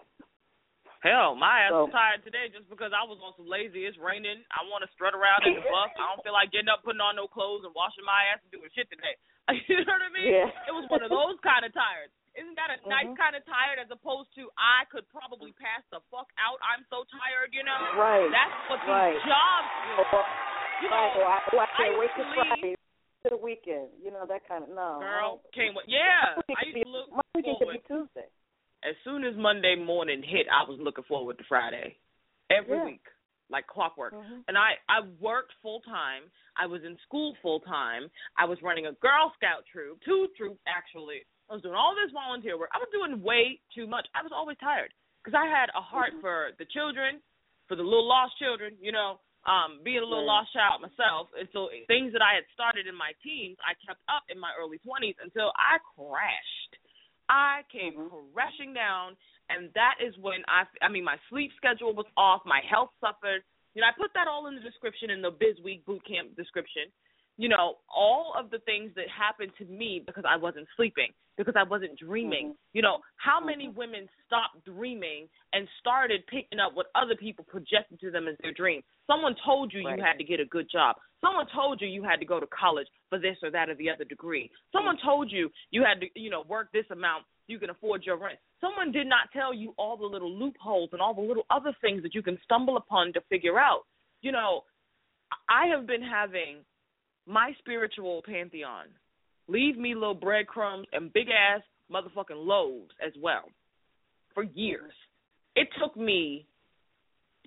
Hell, my ass So- is tired today just because I was on some lazy. It's raining. I want to strut around in the bus. I don't feel like getting up, putting on no clothes, and washing my ass and doing shit today. you know what I mean? Yeah. It was one of those kind of tired. Isn't that a nice Mhm. kind of tired as opposed to I could probably pass the fuck out? I'm so tired, you know? Right. That's what these Right. jobs do. Or, You right, know, or I, or I I can't used wait to Friday to the weekend. You know that kind of no. girl, I came with yeah. I used to look my weekend could forward. be Tuesday. as soon as Monday morning hit, I was looking forward to Friday every Yeah. week, like clockwork. Mhm. And I I worked full time. I was in school full time. I was running a Girl Scout troop, two troops actually. I was doing all this volunteer work. I was doing way too much. I was always tired because I had a heart Mm-hmm. for the children, for the little lost children. You know, um, being a little Right. lost child myself, and so things that I had started in my teens, I kept up in my early twenties until I crashed. I came Mhm. crashing down, and that is when I, I mean, my sleep schedule was off, my health suffered. You know, I put that all in the description in the Biz Week boot camp description. You know, all of the things that happened to me because I wasn't sleeping, because I wasn't dreaming. Mhm. You know, how many women stopped dreaming and started picking up what other people projected to them as their dream? Someone told you Right. you had to get a good job. Someone told you you had to go to college for this or that or the other degree. Someone told you you had to, you know, work this amount you can afford your rent. Someone did not tell you all the little loopholes and all the little other things that you can stumble upon to figure out. You know, I have been having my spiritual pantheon leave me little breadcrumbs and big ass motherfucking loaves as well for years. It took me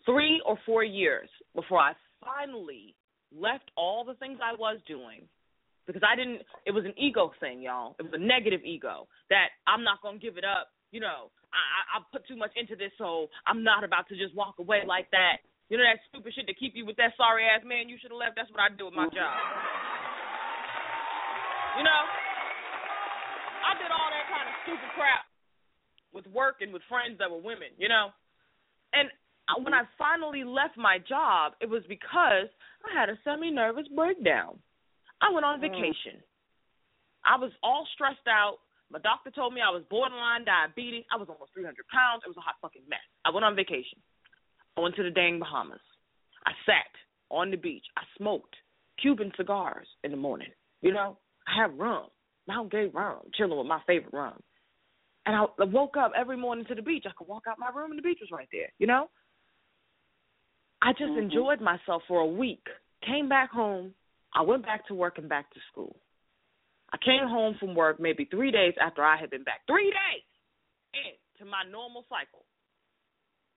three or four years before I finally left all the things I was doing because I didn't. It was an ego thing, y'all. It was a negative ego that I'm not gonna give it up. You know, I I put too much into this, so I'm not about to just walk away like that. You know that stupid shit to keep you with that sorry ass man you should have left. That's what I do with my job. You know, I did all that kind of stupid crap with work and with friends that were women. You know, and when I finally left my job, it was because I had a semi-nervous breakdown. I went on mm. vacation. I was all stressed out. My doctor told me I was borderline diabetes. I was almost 300 pounds. It was a hot fucking mess. I went on vacation. I went to the dang Bahamas. I sat on the beach. I smoked Cuban cigars in the morning. You know, I had rum, Mount Gay rum, chilling with my favorite rum. And I woke up every morning to the beach. I could walk out my room and the beach was right there. You know, I just Mhm. enjoyed myself for a week. Came back home. I went back to work and back to school. I came home from work maybe three days after I had been back. Three days into my normal cycle.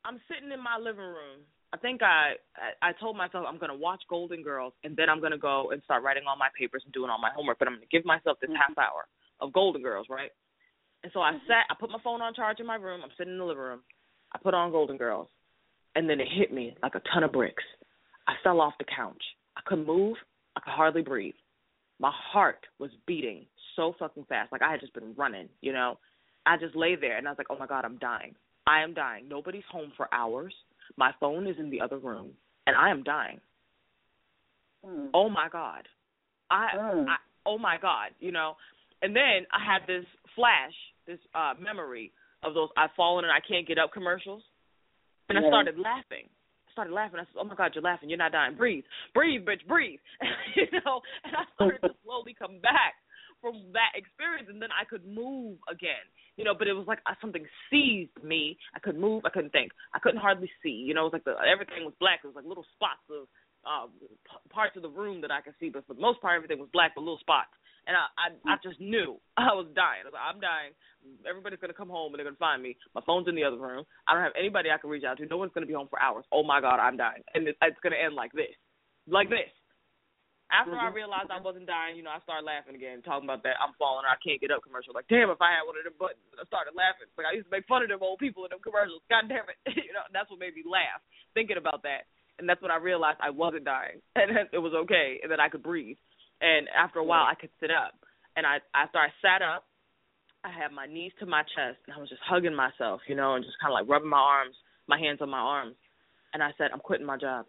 I'm sitting in my living room. I think I I, I told myself I'm gonna watch Golden Girls and then I'm gonna go and start writing all my papers and doing all my homework. But I'm gonna give myself this half hour of Golden Girls, right? And so I mm-hmm. sat. I put my phone on charge in my room. I'm sitting in the living room. I put on Golden Girls, and then it hit me like a ton of bricks. I fell off the couch. I couldn't move. I could hardly breathe. My heart was beating so fucking fast, like I had just been running. You know, I just lay there and I was like, "Oh my god, I'm dying. I am dying. Nobody's home for hours. My phone is in the other room, and I am dying. Mm. Oh my god, I, Mm. I oh my god, you know." And then I had this flash, this uh memory of those I've fallen and I can't get up commercials, and I started laughing. I started laughing. I said, "Oh my God, you're laughing. You're not dying. Breathe, breathe, bitch, breathe." you know, and I started to slowly come back from that experience, and then I could move again. You know, but it was like uh, something seized me. I couldn't move. I couldn't think. I couldn't hardly see. You know, it was like the, everything was black. It was like little spots of uh, p- parts of the room that I could see, but for the most part, everything was black, but little spots. And I, I, I just knew I was dying. I was like, I'm dying. Everybody's gonna come home and they're gonna find me. My phone's in the other room. I don't have anybody I can reach out to. No one's gonna be home for hours. Oh my God, I'm dying, and it's, it's gonna end like this, like this. After I realized I wasn't dying, you know, I started laughing again, talking about that I'm falling, or I can't get up commercial. Like, damn, if I had one of them buttons, I started laughing. Like I used to make fun of them old people in them commercials. God damn it, you know, that's what made me laugh thinking about that. And that's when I realized I wasn't dying, and it was okay, and that I could breathe. And after a while, I could sit up. And I after I sat up, I had my knees to my chest, and I was just hugging myself, you know, and just kind of like rubbing my arms, my hands on my arms. And I said, I'm quitting my job.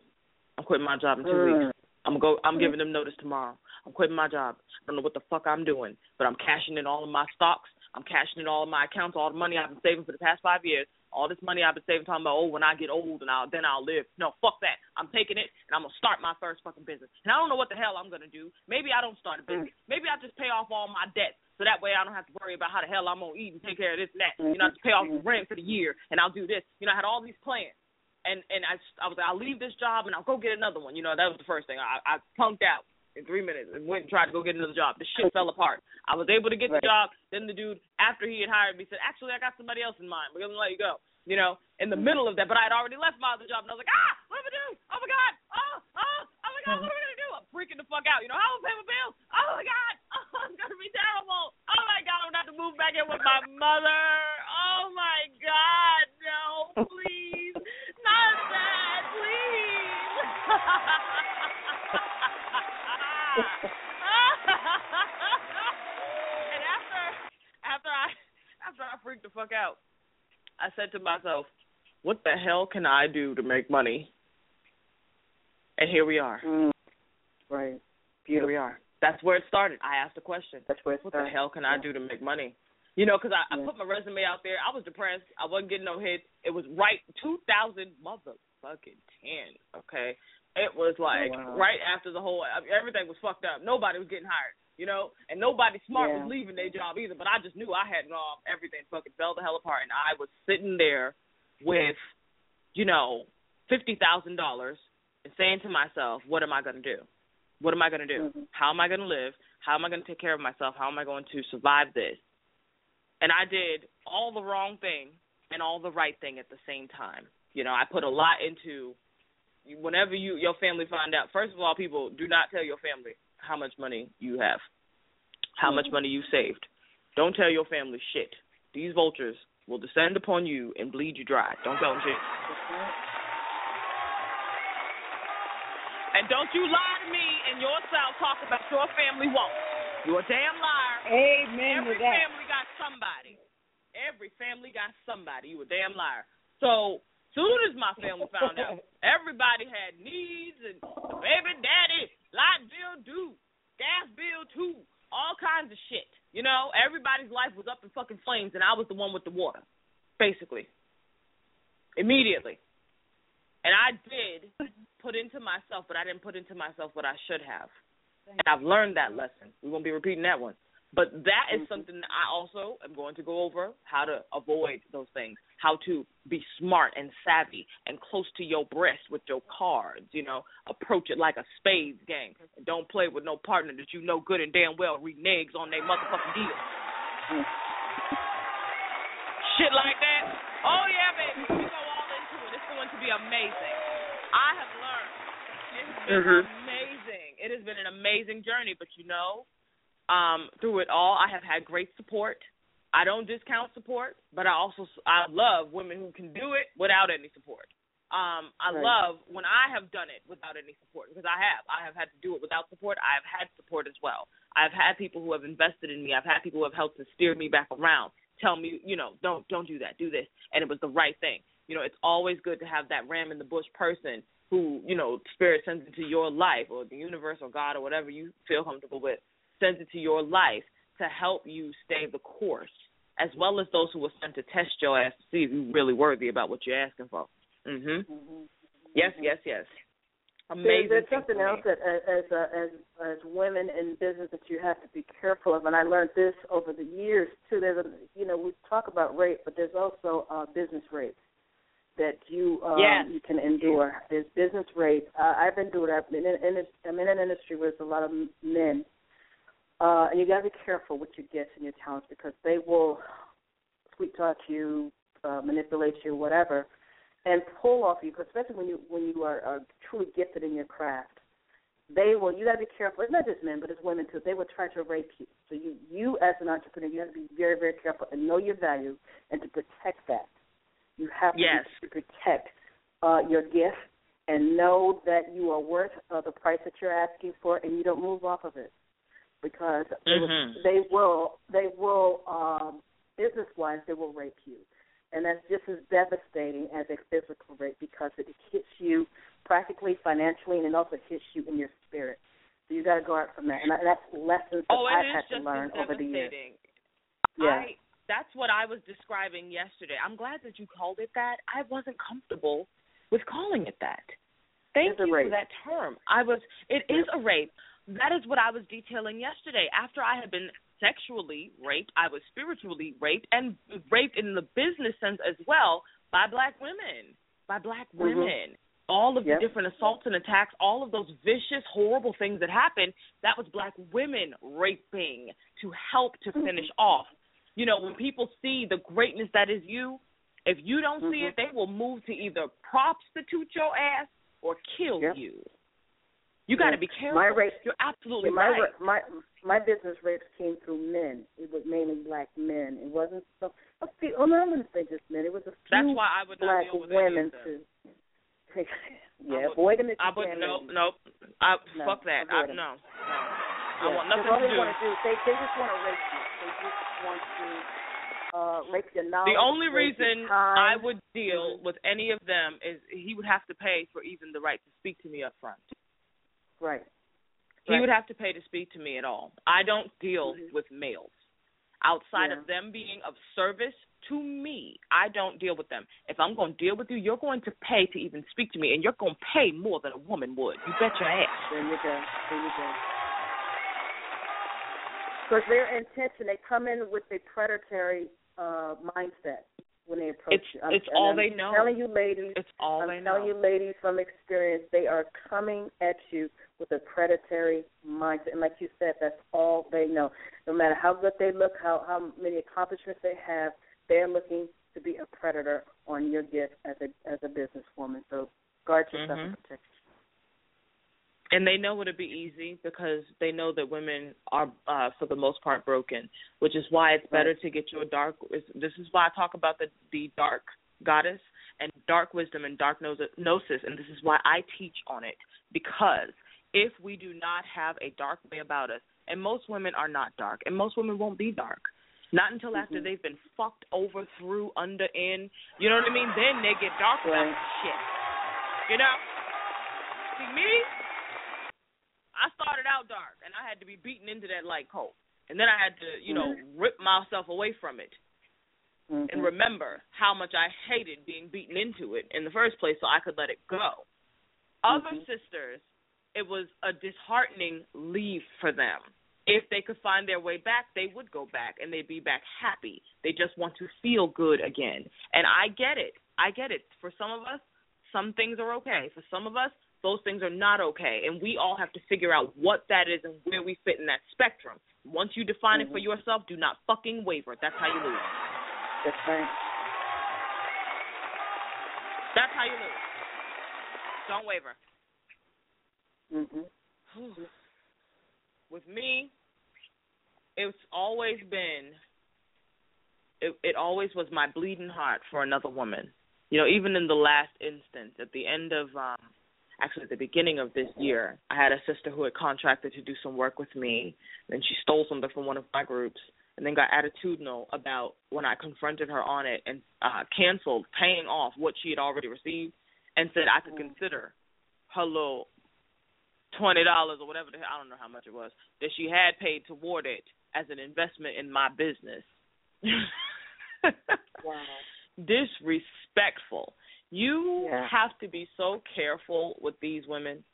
I'm quitting my job in two Mm. weeks. I'm go. I'm mm-hmm. giving them notice tomorrow. I'm quitting my job. I don't know what the fuck I'm doing, but I'm cashing in all of my stocks. I'm cashing in all of my accounts, all the money I've been saving for the past five years. All this money I've been saving, talking about, oh, when I get old and I'll then I'll live. No, fuck that. I'm taking it and I'm gonna start my first fucking business. And I don't know what the hell I'm gonna do. Maybe I don't start a business. Mm. Maybe I just pay off all my debts so that way I don't have to worry about how the hell I'm gonna eat and take care of this and that. Mm-hmm. You know, I to pay off the rent for the year and I'll do this. You know, I had all these plans and and I I was like, I'll leave this job and I'll go get another one. You know, that was the first thing. I I punked out in three minutes and went and tried to go get another job. The shit fell apart. I was able to get the job. Then the dude, after he had hired me, said, "Actually, I got somebody else in mind. We're gonna let you go." You know, in the middle of that, but I had already left my other job, and I was like, "Ah, what am I doing? Oh my god! Oh, oh, oh my god! What am I gonna do?" I'm freaking the fuck out. You know, how am I pay my bills? Oh my god! Oh, it's gonna be terrible. Oh my god! I'm gonna have to move back in with my mother. Oh my god! No, please, not that, please. and after after I after I freaked the fuck out, I said to myself, "What the hell can I do to make money?" And here we are. Mm. Right. Here we are. That's where it started. I asked a question. That's where it What the hell can I do to make money? You know, because I, I put my resume out there. I was depressed. I wasn't getting no hits. It was right 2000 motherfucking 10. Okay, it was like Oh, wow. right after the whole I mean, everything was fucked up. Nobody was getting hired. You know, and nobody smart Yeah. was leaving their job either. But I just knew I had um, everything fucking fell the hell apart, and I was sitting there with, you know, fifty thousand dollars and saying to myself, "What am I going to do? What am I going to do? Mhm. How am I going to live? How am I going to take care of myself? How am I going to survive this?" And I did all the wrong thing and all the right thing at the same time. You know, I put a lot into whenever you your family find out, first of all, people do not tell your family how much money you have, how much mm-hmm. money you saved. Don't tell your family shit. These vultures will descend upon you and bleed you dry. Don't tell them shit. And don't you lie to me and yourself talk about your family won't. You're a damn liar. Amen Every to that. family somebody. Every family got somebody. You a damn liar. So soon as my family found out, everybody had needs and baby daddy, light bill due, gas bill too, all kinds of shit. You know, everybody's life was up in fucking flames, and I was the one with the water, basically, immediately. And I did put into myself, but I didn't put into myself what I should have. And I've learned that lesson. We won't be repeating that one. But that is something that I also am going to go over how to avoid those things, how to be smart and savvy and close to your breast with your cards, you know, approach it like a spades game. And don't play with no partner that you know good and damn well reneges on their motherfucking deal. Shit like that. Oh yeah, baby. We go all into it. It's going to be amazing. I have learned. It has been Mhm. amazing. It has been an amazing journey, but you know, um, through it all, I have had great support. I don't discount support, but I also I love women who can do it without any support. Um, I Right. love when I have done it without any support because I have. I have had to do it without support. I have had support as well. I've had people who have invested in me. I've had people who have helped to steer me back around, tell me, you know, don't don't do that, do this, and it was the right thing. You know, it's always good to have that ram in the bush person who, you know, spirit sends into your life or the universe or God or whatever you feel comfortable with sends into your life to help you stay the course, as well as those who were sent to test your ass to see if you're really worthy about what you're asking for. Mhm. Yes, yes, yes. Amazing. There's, there's something else that uh, as uh, as as women in business that you have to be careful of, and I learned this over the years too. There's a you know we talk about rape, but there's also uh, business rape that you um, Yes. you can endure. There's business rape. Uh, I've endured. I've been in, in I'm in an industry where there's a lot of men, uh, and you got to be careful with your gifts and your talents because they will sweet talk you, uh, manipulate you, whatever and pull off you, 'cause especially when you when you are, are truly gifted in your craft. They will. You got to be careful. It's not just men, but it's women too. They will try to rape you. So you, you as an entrepreneur, you have to be very, very careful and know your value and to protect that. You have to, Yes. to protect uh, your gift and know that you are worth uh, the price that you're asking for, and you don't move off of it because they will- Mhm. they will they will um, business wise they will rape you and that's just as devastating as a physical rape because it hits you practically financially and it also hits you in your spirit. So you got to go out from that, and that's lessons that Oh, I've had to learn over the years. Yeah. I that's what I was describing yesterday. I'm glad that you called it that. I wasn't comfortable with calling it that. Thank It's you for that term. I was it is a rape. That is what I was detailing yesterday. After I had been sexually raped, I was spiritually raped and raped in the business sense as well by black women. By black Mhm. women. All of Yep. the different assaults and attacks, all of those vicious, horrible things that happened, that was black women raping to help to finish off. You know, when people see the greatness that is you, if you don't see Mhm. it, they will move to either prostitute your ass or kill Yep. you. You got to be careful. My rape- You're absolutely my right. my my business rapes came through men. It was mainly black men. It wasn't so. A few, oh, no, I'm going to say just men. It was a few That's why I would not black deal with women too. Yeah, avoid them I would ladies. nope. I No, fuck that. I, no, no. I Yeah, want 'cause nothing all to they do. want to do, they they just want to rape you. They just want to uh, rape your knowledge. The only reason. I would deal with any of them is he would have to pay for even the right to speak to me up front. Right. He Right. would have to pay to speak to me at all. I don't deal Mhm. with males. Outside Yeah. of them being of service to me, I don't deal with them. If I'm going to deal with you, you're going to pay to even speak to me, and you're going to pay more than a woman would. You bet your ass. There you go. There you go. Because their intention, they come in with a predatory uh, mindset when they approach It's- you. I'm, it's all I'm they know. telling you, ladies. It's all I'm they telling know. you, ladies, from experience, they are coming at you with a predatory mindset. And like you said, that's all they know. No matter how good they look, how how many accomplishments they have, they're looking to be a predator on your gift as a as a businesswoman. So guard It Mhm. doesn't protect and they know it'll be easy because they know that women are uh for the most part broken which is why it's better to get you a dark this is why i talk about the the dark goddess and dark wisdom and dark gnosis and this is why i teach on it because if we do not have a dark way about us and most women are not dark and most women won't be dark not until after Mhm. they've been fucked over through under in you know what i mean then they get dark Right. shit you know see me I started out dark and I had to be beaten into that light coat. And then I had to, you know, rip myself away from it Mhm. and remember how much I hated being beaten into it in the first place so I could let it go. Other Mhm. sisters, it was a disheartening leave for them. If they could find their way back, they would go back and they'd be back happy. They just want to feel good again. And I get it. I get it. For some of us, some things are okay. For some of us, those things are not okay. And we all have to figure out what that is and where we fit in that spectrum. Once you define it for Mhm. yourself, do not fucking waver. That's how you lose. That's right. That's how you lose. Don't waver. Mhm. With me, it's always been it it always was my bleeding heart for another woman. You know, even in the last instance, at the end of um actually at the beginning of this year, I had a sister who had contracted to do some work with me, and she stole something from one of my groups, and then got attitudinal about when I confronted her on it and uh canceled paying off what she had already received, and said I could consider her little twenty dollars or whatever the hell I don't know how much it was that she had paid toward it as an investment in my business. Wow. Disrespectful. You Yeah. have to be so careful with these women.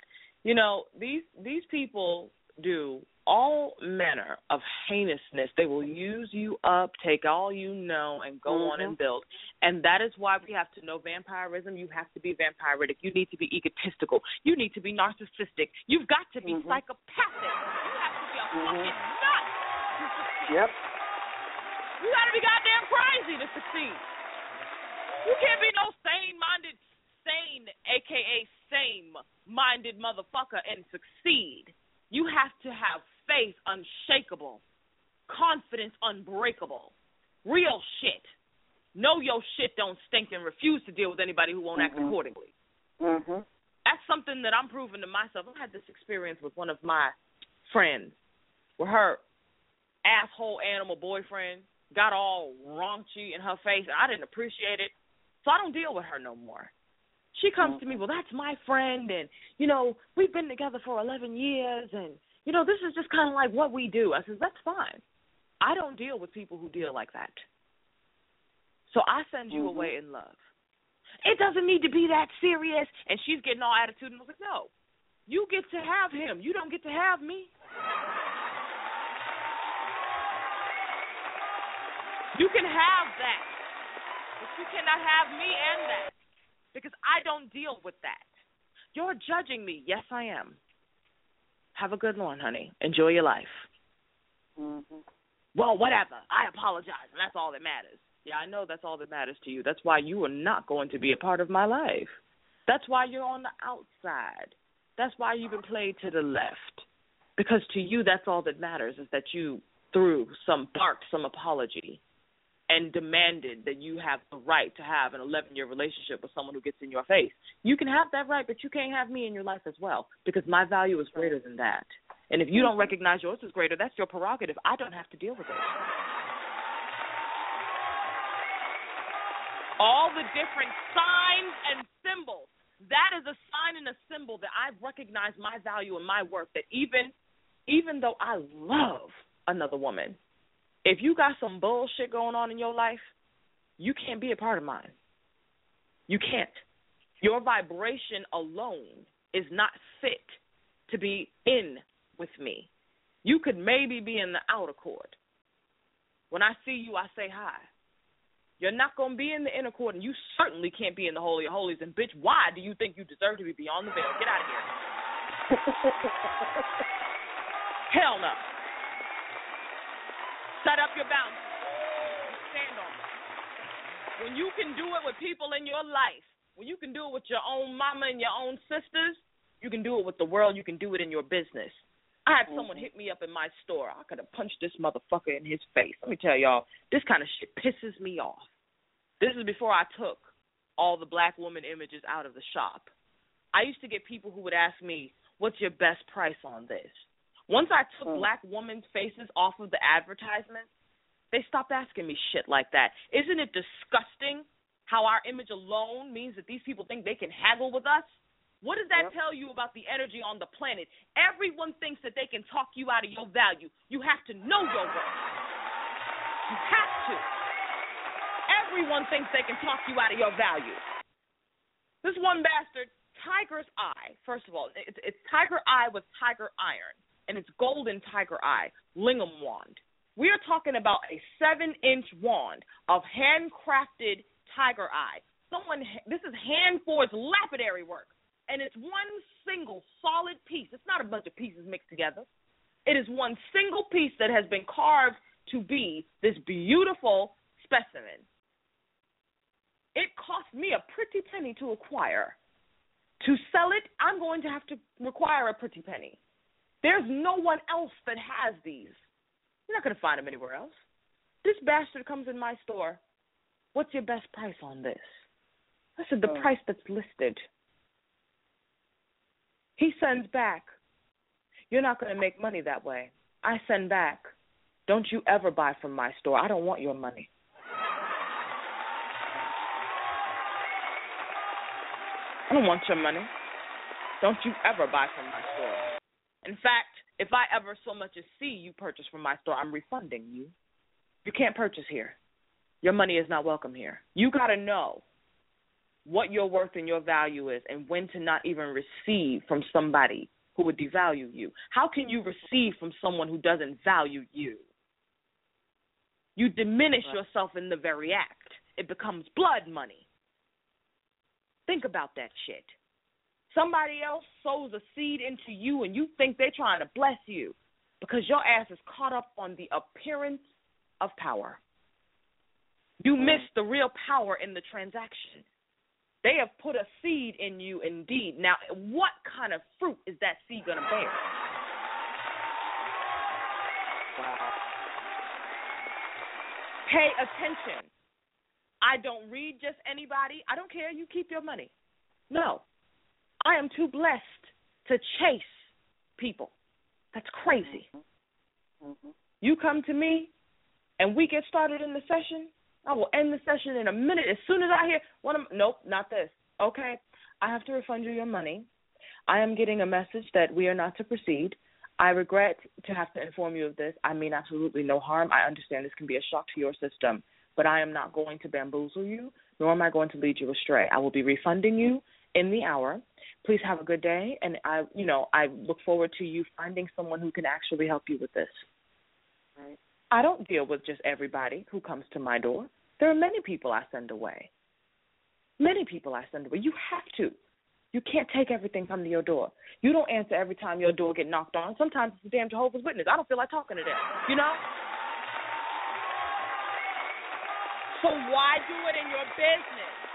You know, these these people do all manner of heinousness. They will use you up, take all you know, and go on Mhm. and build. And that is why we have to know vampirism. You have to be vampiric. You need to be egotistical. You need to be narcissistic. You've got to be Mhm. psychopathic. You have to be a Mhm. fucking nut to. Yep. You got to be goddamn crazy to succeed. You can't be no sane-minded, sane, aka same-minded motherfucker and succeed. You have to have faith unshakable, confidence unbreakable, real shit. Know your shit don't stink and refuse to deal with anybody who won't act Mhm. accordingly. Mhm. That's something that I'm proving to myself. I had this experience with one of my friends where her asshole animal boyfriend got all raunchy in her face and I didn't appreciate it. So I don't deal with her no more. She comes to me, well, that's my friend, and you know we've been together for 11 years, and you know this is just kind of like what we do. I says that's fine. I don't deal with people who deal like that. So I send you Mhm. away in love. It doesn't need to be that serious. And she's getting all attitude, and I was like, no, you get to have him. You don't get to have me. You can have that, but you cannot have me and that because I don't deal with that. You're judging me. Yes, I am. Have a good one, honey. Enjoy your life. Mhm. Well, whatever. I apologize, and that's all that matters. Yeah, I know that's all that matters to you. That's why you are not going to be a part of my life. That's why you're on the outside. That's why you've been played to the left. Because to you, that's all that matters is that you threw some bark, some apology and demanded that you have the right to have an 11 year relationship with someone who gets in your face. You can have that right, but you can't have me in your life as well because my value is greater than that. And if you don't recognize yours is greater, that's your prerogative. I don't have to deal with it. All the different signs and symbols. That is a sign and a symbol that I recognize my value and my worth. That even, even though I love another woman, if you got some bullshit going on in your life, you can't be a part of mine. You can't. Your vibration alone is not fit to be in with me. You could maybe be in the outer court. When I see you, I say hi. You're not going to be in the inner court, and you certainly can't be in the Holy of Holies. And, bitch, why do you think you deserve to be beyond the veil? Get out of here. Hell no. Set up your boundaries. Stand on them. When you can do it with people in your life when you can do it with your own mama and your own sisters, you can do it with the world. You can do it in your business. I had mm-hmm. someone hit me up in my store. I could have punched this motherfucker in his face. Let me tell y'all, this kind of shit pisses me off. This is before I took all the black woman images out of the shop. I used to get people who would ask me, "What's your best price on this?" Once I took Hmm. black women's faces off of the advertisements, they stopped asking me shit like that. Isn't it disgusting how our image alone means that these people think they can haggle with us? What does that Yep. tell you about the energy on the planet? Everyone thinks that they can talk you out of your value. You have to know your worth. You have to. Everyone thinks they can talk you out of your value. This one bastard, Tiger's Eye. First of all, it's, it's Tiger Eye with Tiger Iron, and it's Golden Tiger Eye Lingam wand. We are talking about a seven-inch wand of handcrafted Tiger Eye. Someone, this is hand forged lapidary work, and it's one single solid piece. It's not a bunch of pieces mixed together. It is one single piece that has been carved to be this beautiful specimen. It cost me a pretty penny to acquire. To sell it, I'm going to have to require a pretty penny. There's no one else that has these. You're not going to find them anywhere else. This bastard comes in my store. What's your best price on this? I said, the Oh. price that's listed. He sends back. You're not going to make money that way. I send back. Don't you ever buy from my store. I don't want your money. I don't want your money. Don't you ever buy from my store. In fact, if I ever so much as see you purchase from my store, I'm refunding you. You can't purchase here. Your money is not welcome here. You got to know what your worth and your value is and when to not even receive from somebody who would devalue you. How can you receive from someone who doesn't value you? You diminish yourself in the very act. It becomes blood money. Think about that shit. Somebody else sows a seed into you and you think they're trying to bless you because your ass is caught up on the appearance of power. You mm. miss the real power in the transaction. They have put a seed in you indeed. Now, what kind of fruit is that seed going to bear? Pay attention. I don't read just anybody. I don't care. You keep your money. No. I am too blessed to chase people. That's crazy. Mm-hmm. You come to me and we get started in the session, I will end the session in a minute. As soon as I hear one of nope, not this. Okay, I have to refund you your money. I am getting a message that we are not to proceed. I regret to have to inform you of this. I mean absolutely no harm. I understand this can be a shock to your system, but I am not going to bamboozle you, nor am I going to lead you astray. I will be refunding you in the hour. Please have a good day, and I, you know, I look forward to you finding someone who can actually help you with this. Right. I don't deal with just everybody who comes to my door. There are many people I send away. Many people I send away. You have to. You can't take everything come to your door. You don't answer every time your door get knocked on. Sometimes it's a damn Jehovah's Witness. I don't feel like talking to them. You know? So why do it in your business?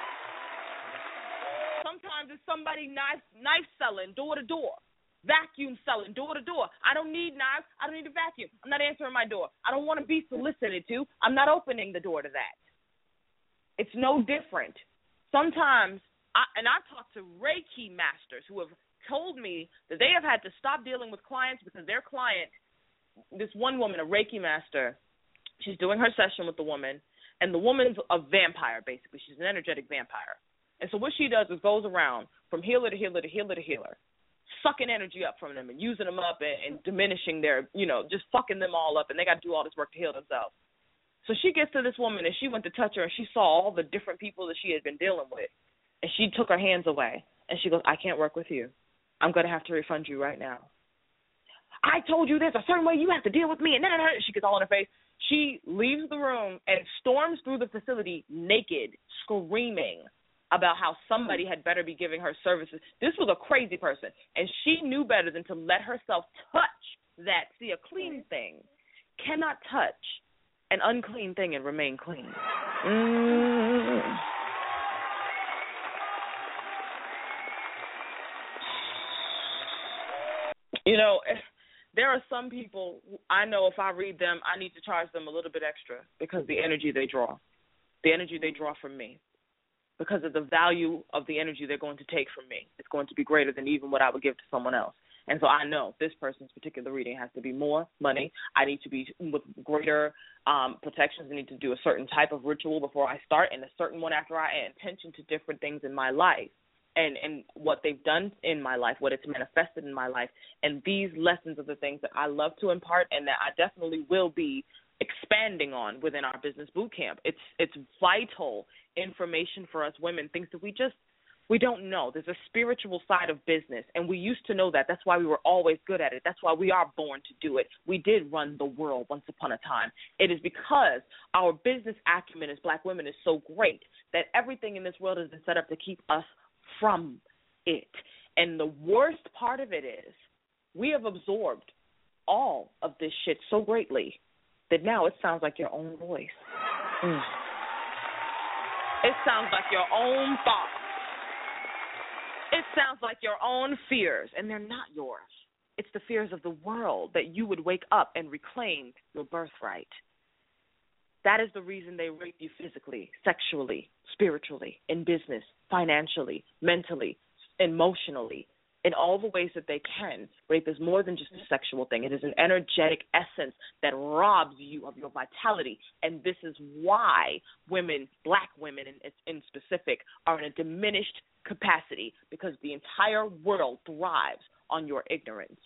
Sometimes it's somebody knife knife selling door to door, vacuum selling door to door. I don't need knives. I don't need a vacuum. I'm not answering my door. I don't want to be solicited to. I'm not opening the door to that. It's no different. Sometimes, I, and I've talked to Reiki masters who have told me that they have had to stop dealing with clients because their client, this one woman, a Reiki master, she's doing her session with the woman, and the woman's a vampire basically. She's an energetic vampire. And so what she does is goes around from healer to healer to healer to healer, sucking energy up from them and using them up and, and diminishing their, you know, just fucking them all up, and they got to do all this work to heal themselves. So she gets to this woman and she went to touch her and she saw all the different people that she had been dealing with, and she took her hands away and she goes, "I can't work with you. I'm going to have to refund you right now." I told you there's a certain way you have to deal with me, and then she gets all in her face. She leaves the room and storms through the facility naked, screaming about how somebody hmm. had better be giving her services. This was a crazy person, and she knew better than to let herself touch that. See, a clean thing cannot touch an unclean thing and remain clean. Mm. You know, eh, there are some people I know if I read them, I need to charge them a little bit extra because the energy they draw, the energy they draw from me because of the value of the energy they're going to take from me. It's going to be greater than even what I would give to someone else. And so I know this person's particular reading has to be more money. I need to be with greater um, protections. I need to do a certain type of ritual before I start, and a certain one after I add attention to different things in my life and and what they've done in my life, what it's manifested in my life, and these lessons are the things that I love to impart, and that I definitely will be expanding on within our business boot camp. It's it's vital information for us women, things that we just we don't know. There's a spiritual side of business, and we used to know that. That's why we were always good at it. That's why we are born to do it. We did run the world once upon a time. It is because our business acumen as black women is so great that everything in this world has been set up to keep us from it. And the worst part of it is we have absorbed all of this shit so greatly that now it sounds like your own voice. Mm. It sounds like your own thoughts. It sounds like your own fears, and they're not yours. It's the fears of the world that you would wake up and reclaim your birthright. That is the reason they rape you physically, sexually, spiritually, in business, financially, mentally, emotionally, in all the ways that they can. Rape is more than just a mm-hmm. sexual thing, it is an energetic essence that robs you of your vitality. And this is why women, black women in, in specific, are in a diminished capacity because the entire world thrives on your ignorance,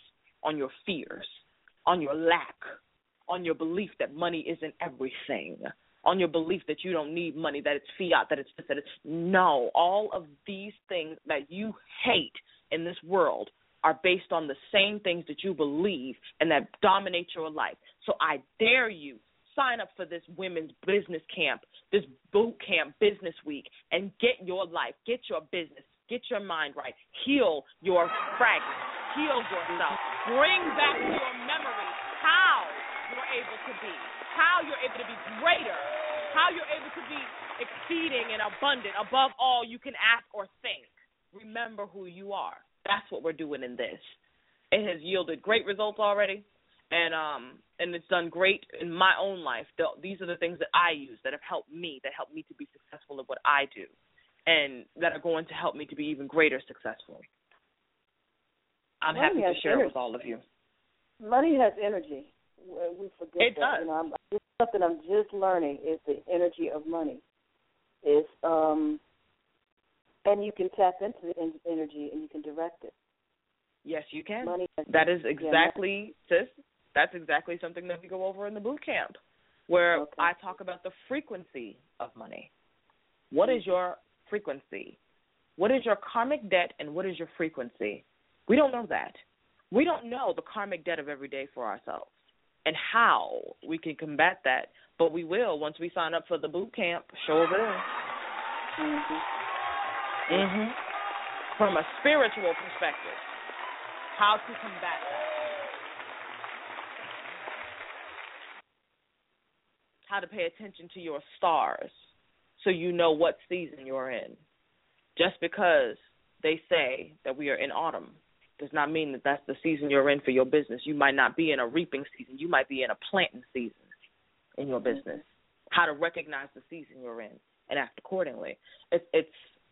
on your fears, on your lack on your belief that money isn't everything, on your belief that you don't need money, that it's fiat, that it's that it's no. All of these things that you hate in this world are based on the same things that you believe and that dominate your life. So I dare you sign up for this women's business camp, this boot camp business week, and get your life, get your business, get your mind right, heal your fragments, heal yourself, bring back your memory how you're able to be, how you're able to be greater, how you're able to be exceeding and abundant above all you can ask or think. Remember who you are. That's what we're doing in this. It has yielded great results already, and um, and it's done great in my own life. These are the things that I use that have helped me, that helped me to be successful in what I do, and that are going to help me to be even greater successful. I'm Money happy to share energy. with all of you. Money has energy we forget it that. Does. You know, I'm, something I'm just learning is the energy of money. Is um, and you can tap into the energy and you can direct it. Yes, you can. Money that is exactly, yeah, sis. That's exactly something that we go over in the boot camp, where okay. I talk about the frequency of money. What mm-hmm. is your frequency? What is your karmic debt and what is your frequency? We don't know that. We don't know the karmic debt of every day for ourselves and how we can combat that. But we will once we sign up for the boot camp. Show over there. Mhm. Mhm. From a spiritual perspective, how to combat that. How to pay attention to your stars so you know what season you're in. Just because they say that we are in autumn does not mean that that's the season you're in for your business. You might not be in a reaping season. You might be in a planting season in your business. How to recognize the season you're in and act accordingly. It's it's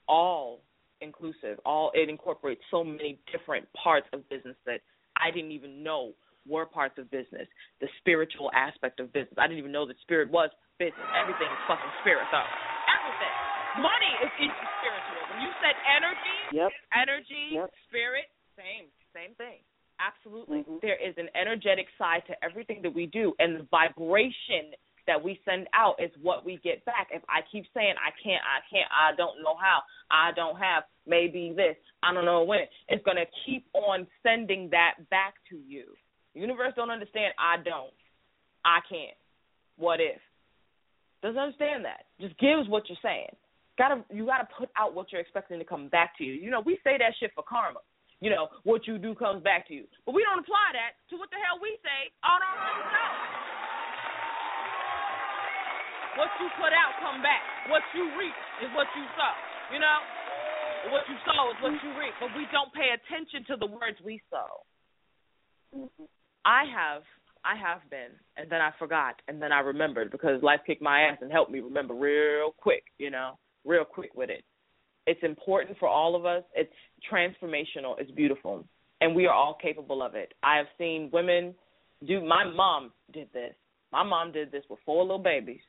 all inclusive. All it incorporates so many different parts of business that I didn't even know were parts of business. The spiritual aspect of business. I didn't even know that spirit was business. Everything is fucking spirit though. Everything. Money is into spiritual. When you said energy, yep. energy, yep. spirit, same, same thing. Absolutely. Mm-hmm. There is an energetic side to everything that we do, and the vibration that we send out is what we get back. If I keep saying I can't, I can't, I don't know how, I don't have, maybe this, I don't know when, it's gonna keep on sending that back to you. The universe don't understand. I don't. I can't. What if? Doesn't understand that. Just gives what you're saying. Gotta you gotta put out what you're expecting to come back to you. You know, we say that shit for karma you know, what you do comes back to you. But we don't apply that to what the hell we say on our own. What you put out come back. What you reap is what you sow. You know? What you sow is what you reap. But we don't pay attention to the words we sow. I have I have been, and then I forgot, and then I remembered because life kicked my ass and helped me remember real quick, you know, real quick with it. It's important for all of us. It's transformational. It's beautiful, and we are all capable of it. I have seen women do. My mom did this. My mom did this with four little babies.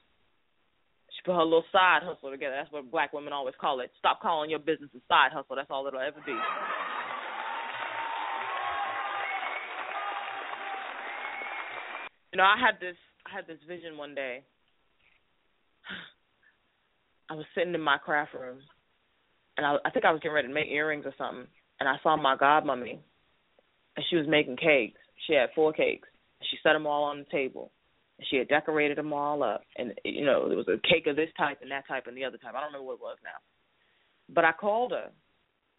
She put her little side hustle together. That's what black women always call it. Stop calling your business a side hustle. That's all it'll ever be. You know, I had this I had this vision one day. I was sitting in my craft room, and I, I think I was getting ready to make earrings or something, and I saw my godmummy, and she was making cakes. She had four cakes. She set them all on the table, she had decorated them all up. And you know, there was a cake of this type and that type and the other type. I don't remember what it was now. But I called her.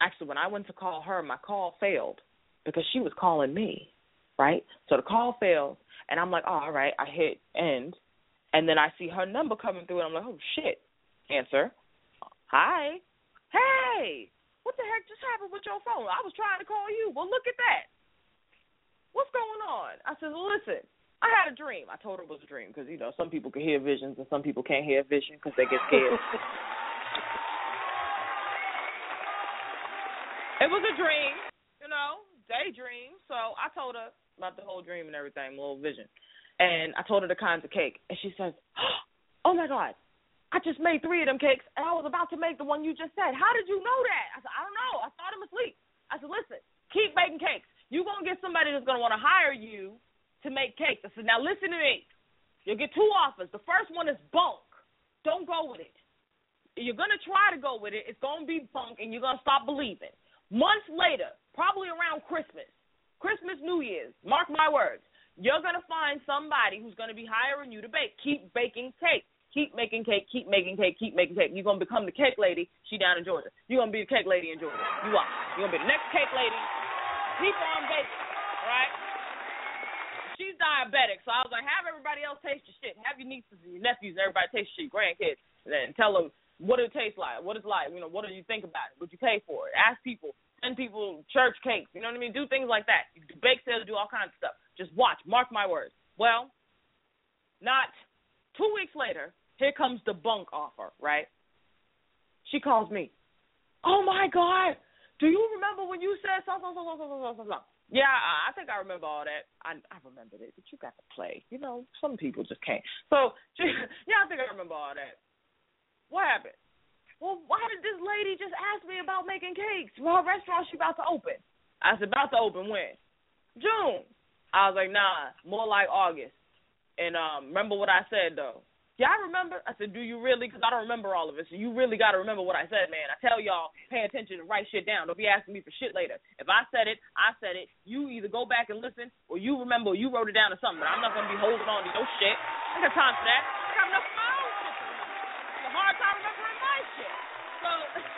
Actually, when I went to call her, my call failed because she was calling me, right? So the call failed, and I'm like, oh, all right. I hit end, and then I see her number coming through, and I'm like, oh shit. Answer. Hi. Hey. What the heck just happened with your phone? I was trying to call you. Well, look at that. What's going on? I said, listen. I had a dream. I told her it was a dream because you know some people can hear visions and some people can't hear vision because they get scared. it was a dream, you know, daydream. So I told her about the whole dream and everything, little vision. And I told her the kinds of cake, and she says, "Oh my God, I just made three of them cakes, and I was about to make the one you just said. How did you know that?" I said, "I don't know. I thought him asleep." I said, "Listen, keep making cakes. You're gonna get somebody that's gonna want to hire you to make cake. I said, "Now listen to me. You'll get two offers. The first one is bunk. Don't go with it. You're gonna try to go with it. It's gonna be bunk, and you're gonna stop believing. Months later, probably around Christmas, Christmas, New Year's, mark my words, you're going to find somebody who's going to be hiring you to bake. Keep baking cake. Keep making cake, keep making cake, keep making cake. You're going to become the cake lady. She down in Georgia. You're going to be the cake lady in Georgia. You are. You're going to be the next cake lady. Keep on baking, right? She's diabetic, so I was like, have everybody else taste your shit. Have your nieces and your nephews everybody taste your shit, grandkids, and then tell them what it tastes like, what it's like, you know, what do you think about it? Would you pay for it? Ask people send people church cakes. You know what I mean? Do things like that. You do bake sales, do all kinds of stuff. Just watch. Mark my words. Well, not two weeks later, here comes the bunk offer, right? She calls me. Oh my God. Do you remember when you said something, something, something, something, something? Yeah, I think I remember all that. I I remembered it, but you got to play. You know, some people just can't. So, yeah, I think I remember all that. What happened? well, why did this lady just ask me about making cakes? Well, restaurant she about to open. I said, about to open when? June. I was like, nah, more like August. And um, remember what I said though. I remember. I said, do you really? Because I don't remember all of it. So you really got to remember what I said, man. I tell y'all, pay attention and write shit down. Don't be asking me for shit later. If I said it, I said it. You either go back and listen, or you remember, or you wrote it down or something. But I'm not gonna be holding on to no shit. I got time for that. I got enough of my own shit to remember. It's a hard time remembering my shit. So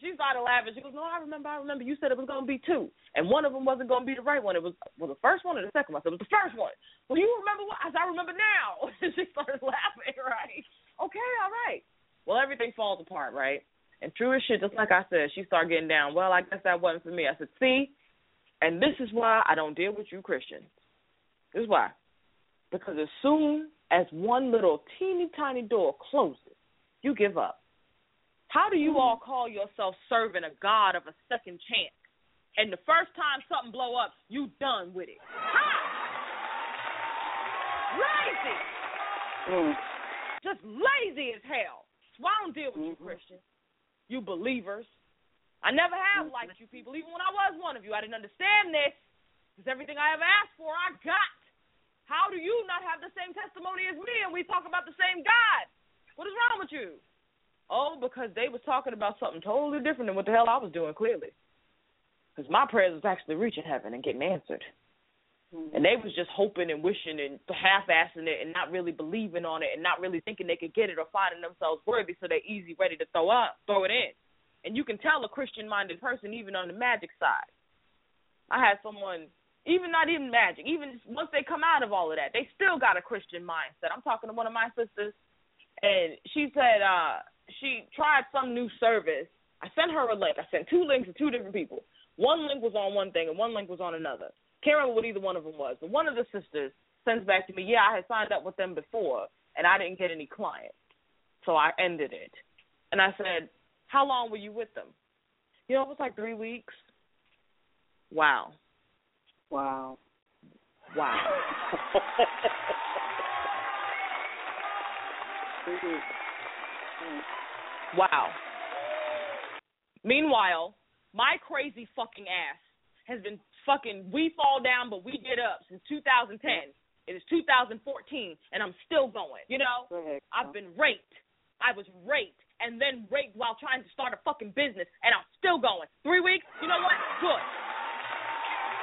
she started laughing. She goes, "No, I remember. I remember. You said it was to be two, and one of them wasn't to be the right one. It was well, the first one or the second one. Said it was the first one. Well, you remember what? I said, I remember now. she started laughing. Right? Okay, all right. Well, everything falls apart, right? And true as shit, just like I said, she started getting down. Well, I guess that wasn't for me. I said, see, and this is why I don't deal with you Christians. This is why. Because as soon as one little teeny tiny door closes, you give up. How do you all call yourself serving a God of a second chance? And the first time something blow up, you done with it. How? Lazy. Mm. Just lazy as hell. So I don't deal with you Christians. You believers. I never have liked you people, even when I was one of you. I didn't understand this. Because everything I ever asked for, I got. How do you not have the same testimony as me and we talk about the same God? What is wrong with you? Oh, because they was talking about something totally different than what the hell I was doing, clearly. Because my prayers was actually reaching heaven and getting answered. Mm-hmm. And they was just hoping and wishing and half-assing it and not really believing on it and not really thinking they could get it or finding themselves worthy, so they're easy, ready to throw up, throw it in. And you can tell a Christian-minded person even on the magic side. I had someone, even not even magic, even once they come out of all of that, they still got a Christian mindset. I'm talking to one of my sisters, and she said, uh, she tried some new service. I sent her a link. I sent two links to two different people. One link was on one thing and one link was on another. Can't remember what either one of them was. But one of the sisters sends back to me, yeah, I had signed up with them before and I didn't get any clients. So I ended it. And I said, How long were you with them? You know, it was like three weeks. Wow. Wow. Wow. wow. Meanwhile, my crazy fucking ass has been fucking we fall down but we get up since 2010. It is 2014 and I'm still going. You know, I've been raped. I was raped and then raped while trying to start a fucking business and I'm still going. 3 weeks? You know what? Good.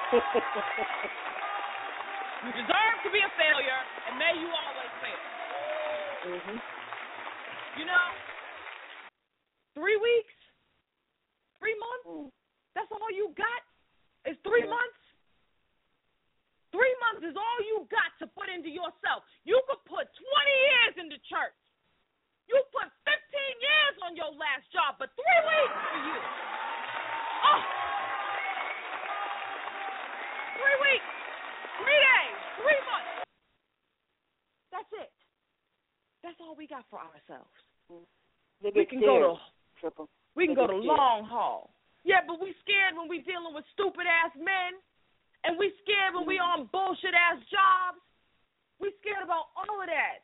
you deserve to be a failure and may you always fail. Mhm. You know? 3 weeks? 3 months? Mm. That's all you got? Is three months? Three months is all you got to put into yourself. You could put 20 years into church. You put 15 years on your last job, but three weeks for you. Oh. Three weeks. Three days. Three months. That's it. That's all we got for ourselves. They We can go to triple. we can go to scared. long haul. Yeah, but we scared when we dealing with stupid ass men, and we scared when we on bullshit ass jobs. We scared about all of that,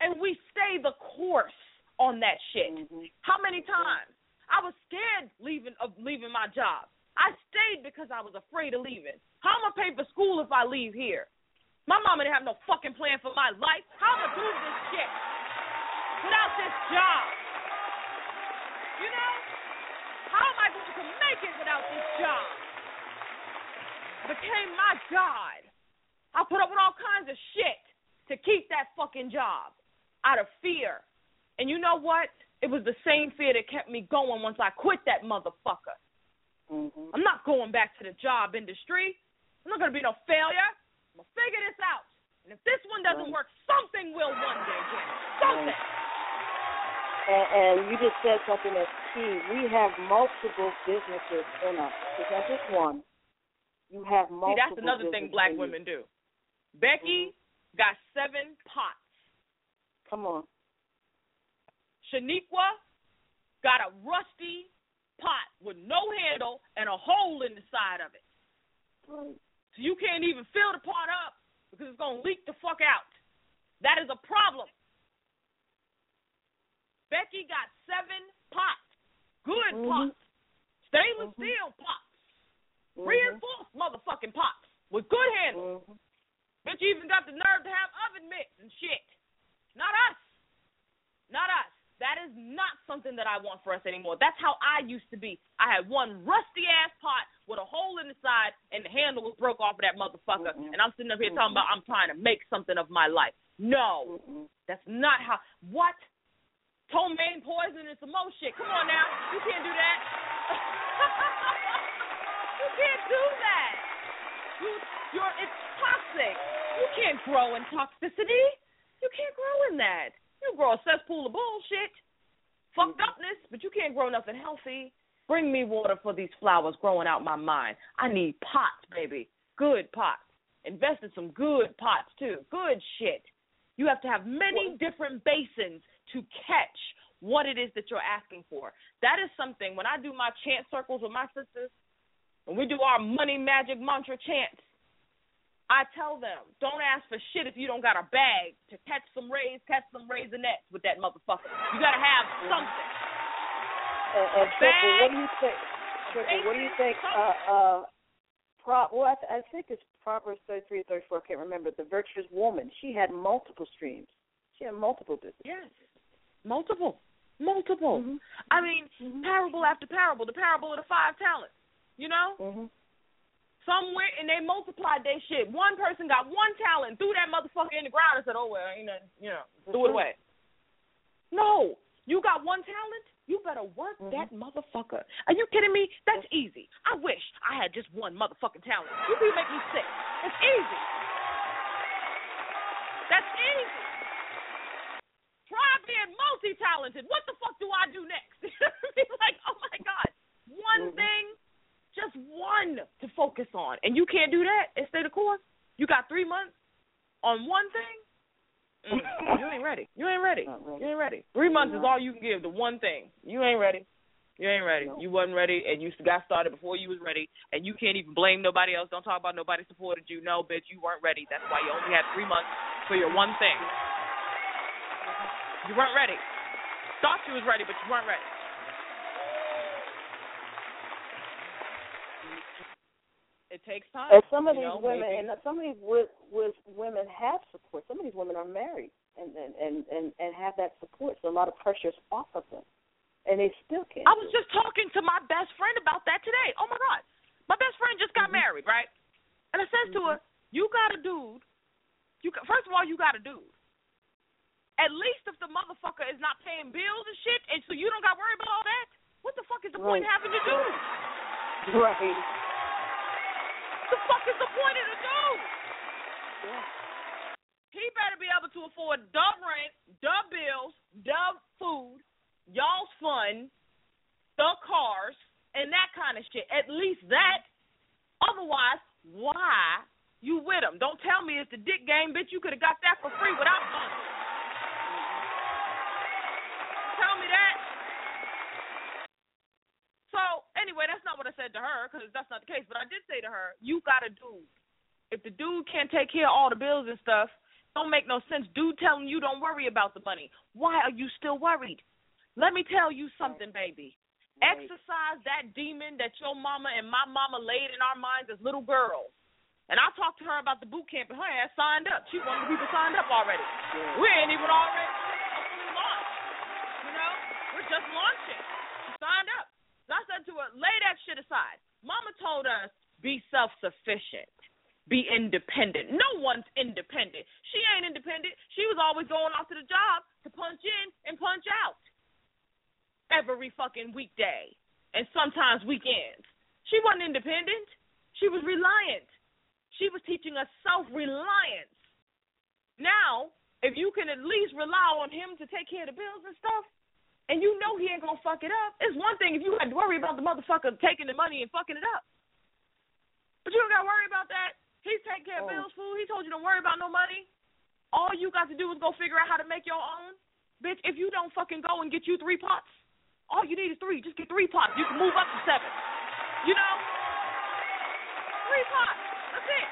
and we stay the course on that shit. Mhm. How many times I was scared leaving of leaving my job. I stayed because I was afraid of leaving. How am I pay for school if I leave here? My mama didn't have no fucking plan for my life. How am I do this shit without this job? You know? How am I going to make it without this job? Became my God. I put up with all kinds of shit to keep that fucking job out of fear. And you know what? It was the same fear that kept me going once I quit that motherfucker. Mhm. I'm not going back to the job industry. I'm not going to be no failure. I'm going to figure this out. And if this one doesn't Right. work, something will one day. Something. And, and you just said something that's key. We have multiple businesses in us. It's not just one. You have multiple. See, that's another thing black women do. Becky mm-hmm. got seven pots. Come on. Shaniqua got a rusty pot with no handle and a hole in the side of it. Right. So you can't even fill the pot up because it's going to leak the fuck out. That is a problem. Becky got seven pots. Good Mhm. pots. Stainless Mhm. steel pots. Mhm. Reinforced motherfucking pots with good handles. Mhm. Bitch even got the nerve to have oven mitts and shit. Not us. Not us. That is not something that I want for us anymore. That's how I used to be. I had one rusty ass pot with a hole in the side and the handle was broke off of that motherfucker. Mm-mm. And I'm sitting up here talking about I'm trying to make something of my life. No. Mm-mm. That's not how what? Ptomaine poison and some more shit. Come on now. You can't do that. you can't do that. You you're it's toxic. You can't grow in toxicity. You can't grow in that. You grow a cesspool of bullshit. Fucked upness, but you can't grow nothing healthy. Bring me water for these flowers growing out my mind. I need pots, baby. Good pots. Invest in some good pots too. Good shit. You have to have many different basins to catch what it is that you're asking for. That is something when I do my chant circles with my sisters, when we do our money magic mantra chants, I tell them, don't ask for shit if you don't got a bag to catch some rays, catch some raisinets with that motherfucker. You gotta have something. And, and Triple, what do you think? Triple, what do you think? Uh, uh, Pro, well, I, th- I think it's Proverbs 33 or 34. I can't remember. The virtuous woman. She had multiple streams. She had multiple businesses. Yes. Multiple. Multiple. Mhm. I mean, parable after parable, the parable of the five talents. You know? Mhm. Some went and they multiplied their shit. One person got one talent, threw that motherfucker in the ground and said, "Oh well, ain't nothing, you know, threw it away." No, you got one talent. You better work Mhm. that motherfucker. Are you kidding me? That's easy. I wish I had just one motherfucking talent. You can make me sick. It's easy. That's easy. Try being multi-talented. What the fuck do I do next? like, oh my god, one Mhm. thing, just one to focus on, and you can't do that and stay the course. You got three months on one thing. Mm, you ain't ready. You ain't ready. You ain't ready. Three months is all you can give to one thing. You ain't ready. You ain't ready. You wasn't ready, and you got started before you was ready, and you can't even blame nobody else. Don't talk about nobody supported you. No, bitch, you weren't ready. That's why you only had three months for your one thing. You weren't ready. Thought you was ready, but you weren't ready. It takes time. And some of these know, women, maybe. and some of these with, with women have support. Some of these women are married and and and and, and have that support. So a lot of pressure is off of them, and they still can't. I was just talking to my best friend about that today. Oh my God, my best friend just got mm-hmm. married, right? And I says to her, mm-hmm. "You got a dude. You got, first of all, you got a dude. At least if the motherfucker is not paying bills and shit, and so you don't got to worry about all that. What the fuck is the point Right. having a dude? right. What the fuck is the point of the dude? Yeah. He better be able to afford dub rent, dub bills, dub food, y'all's fun, the cars, and that kind of shit. At least that. Otherwise, why you with him? Don't tell me it's the dick game, bitch. You could have got that for free without fun. Tell me that. So anyway, that's not what I said to her because that's not the case. But I did say to her, you got a dude. If the dude can't take care of all the bills and stuff, don't make no sense. Dude telling you don't worry about the money. Why are you still worried? Let me tell you something, baby. Exercise that demon that your mama and my mama laid in our minds as little girls. And I talked to her about the boot camp, and her ass signed up. She one of the people signed up already. We ain't even already launched. You know, we're just launching. So I said to her, lay that shit aside. Mama told us be self-sufficient, be independent. No one's independent. She ain't independent. She was always going off to the job to punch in and punch out every fucking weekday and sometimes weekends. She wasn't independent. She was reliant. She was teaching us self-reliance. Now, if you can at least rely on him to take care of the bills and stuff, and you know he ain't gonna fuck it up, it's one thing if you had to worry about the motherfucker taking the money and fucking it up. But you don't gotta worry about that. He's taking care of Oh. bills, fool. He told you don't worry about no money. All you got to do is go figure out how to make your own. Bitch, if you don't fucking go and get you three pots, all you need is three. Just get three pots. You can move up to seven. You know? Three pots. That's it.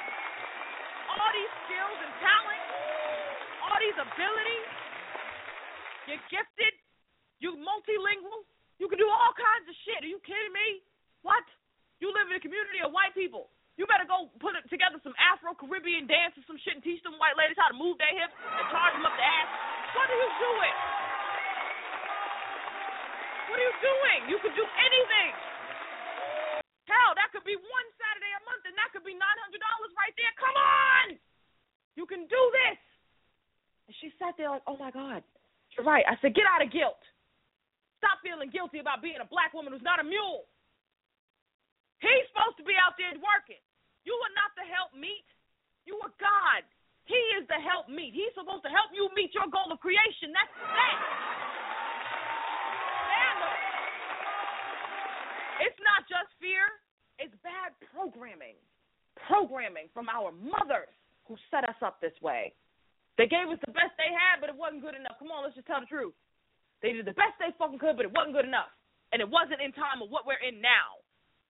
All these skills and talent, all these abilities. You're gifted. You're multilingual. You can do all kinds of shit. Are you kidding me? What? You live in a community of white people. You better go put together some Afro Caribbean dance or some shit and teach them white ladies how to move their hips and charge them up the ass. What are you doing? What are you doing? You could do anything. Hell, that could be one Saturday a month, and that could be nine hundred dollars right there. Come on, you can do this. And she sat there like, oh my God, you're right. I said, get out of guilt. Stop feeling guilty about being a black woman who's not a mule. He's supposed to be out there working. You are not the help meet. You are God. He is the help meet. He's supposed to help you meet your goal of creation. That's that. Stand up. It's not just fear, it's bad programming. Programming from our mothers who set us up this way. They gave us the best they had, but it wasn't good enough. Come on, let's just tell the truth. They did the best they fucking could, but it wasn't good enough. And it wasn't in time of what we're in now.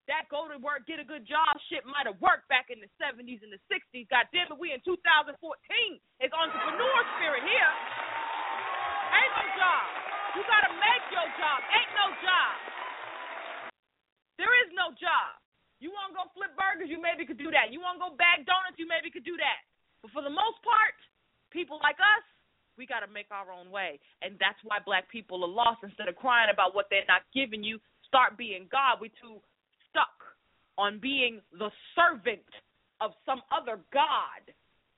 That go to work, get a good job shit might have worked back in the 70s and the 60s. God damn it, we in 2014. It's entrepreneur spirit here. Ain't no job. You gotta make your job. Ain't no job. There is no job. You wanna go flip burgers, you maybe could do that. You wanna go bag donuts, you maybe could do that. But for the most part, people like us, we got to make our own way. And that's why black people are lost. Instead of crying about what they're not giving you, start being God. We're too stuck on being the servant of some other God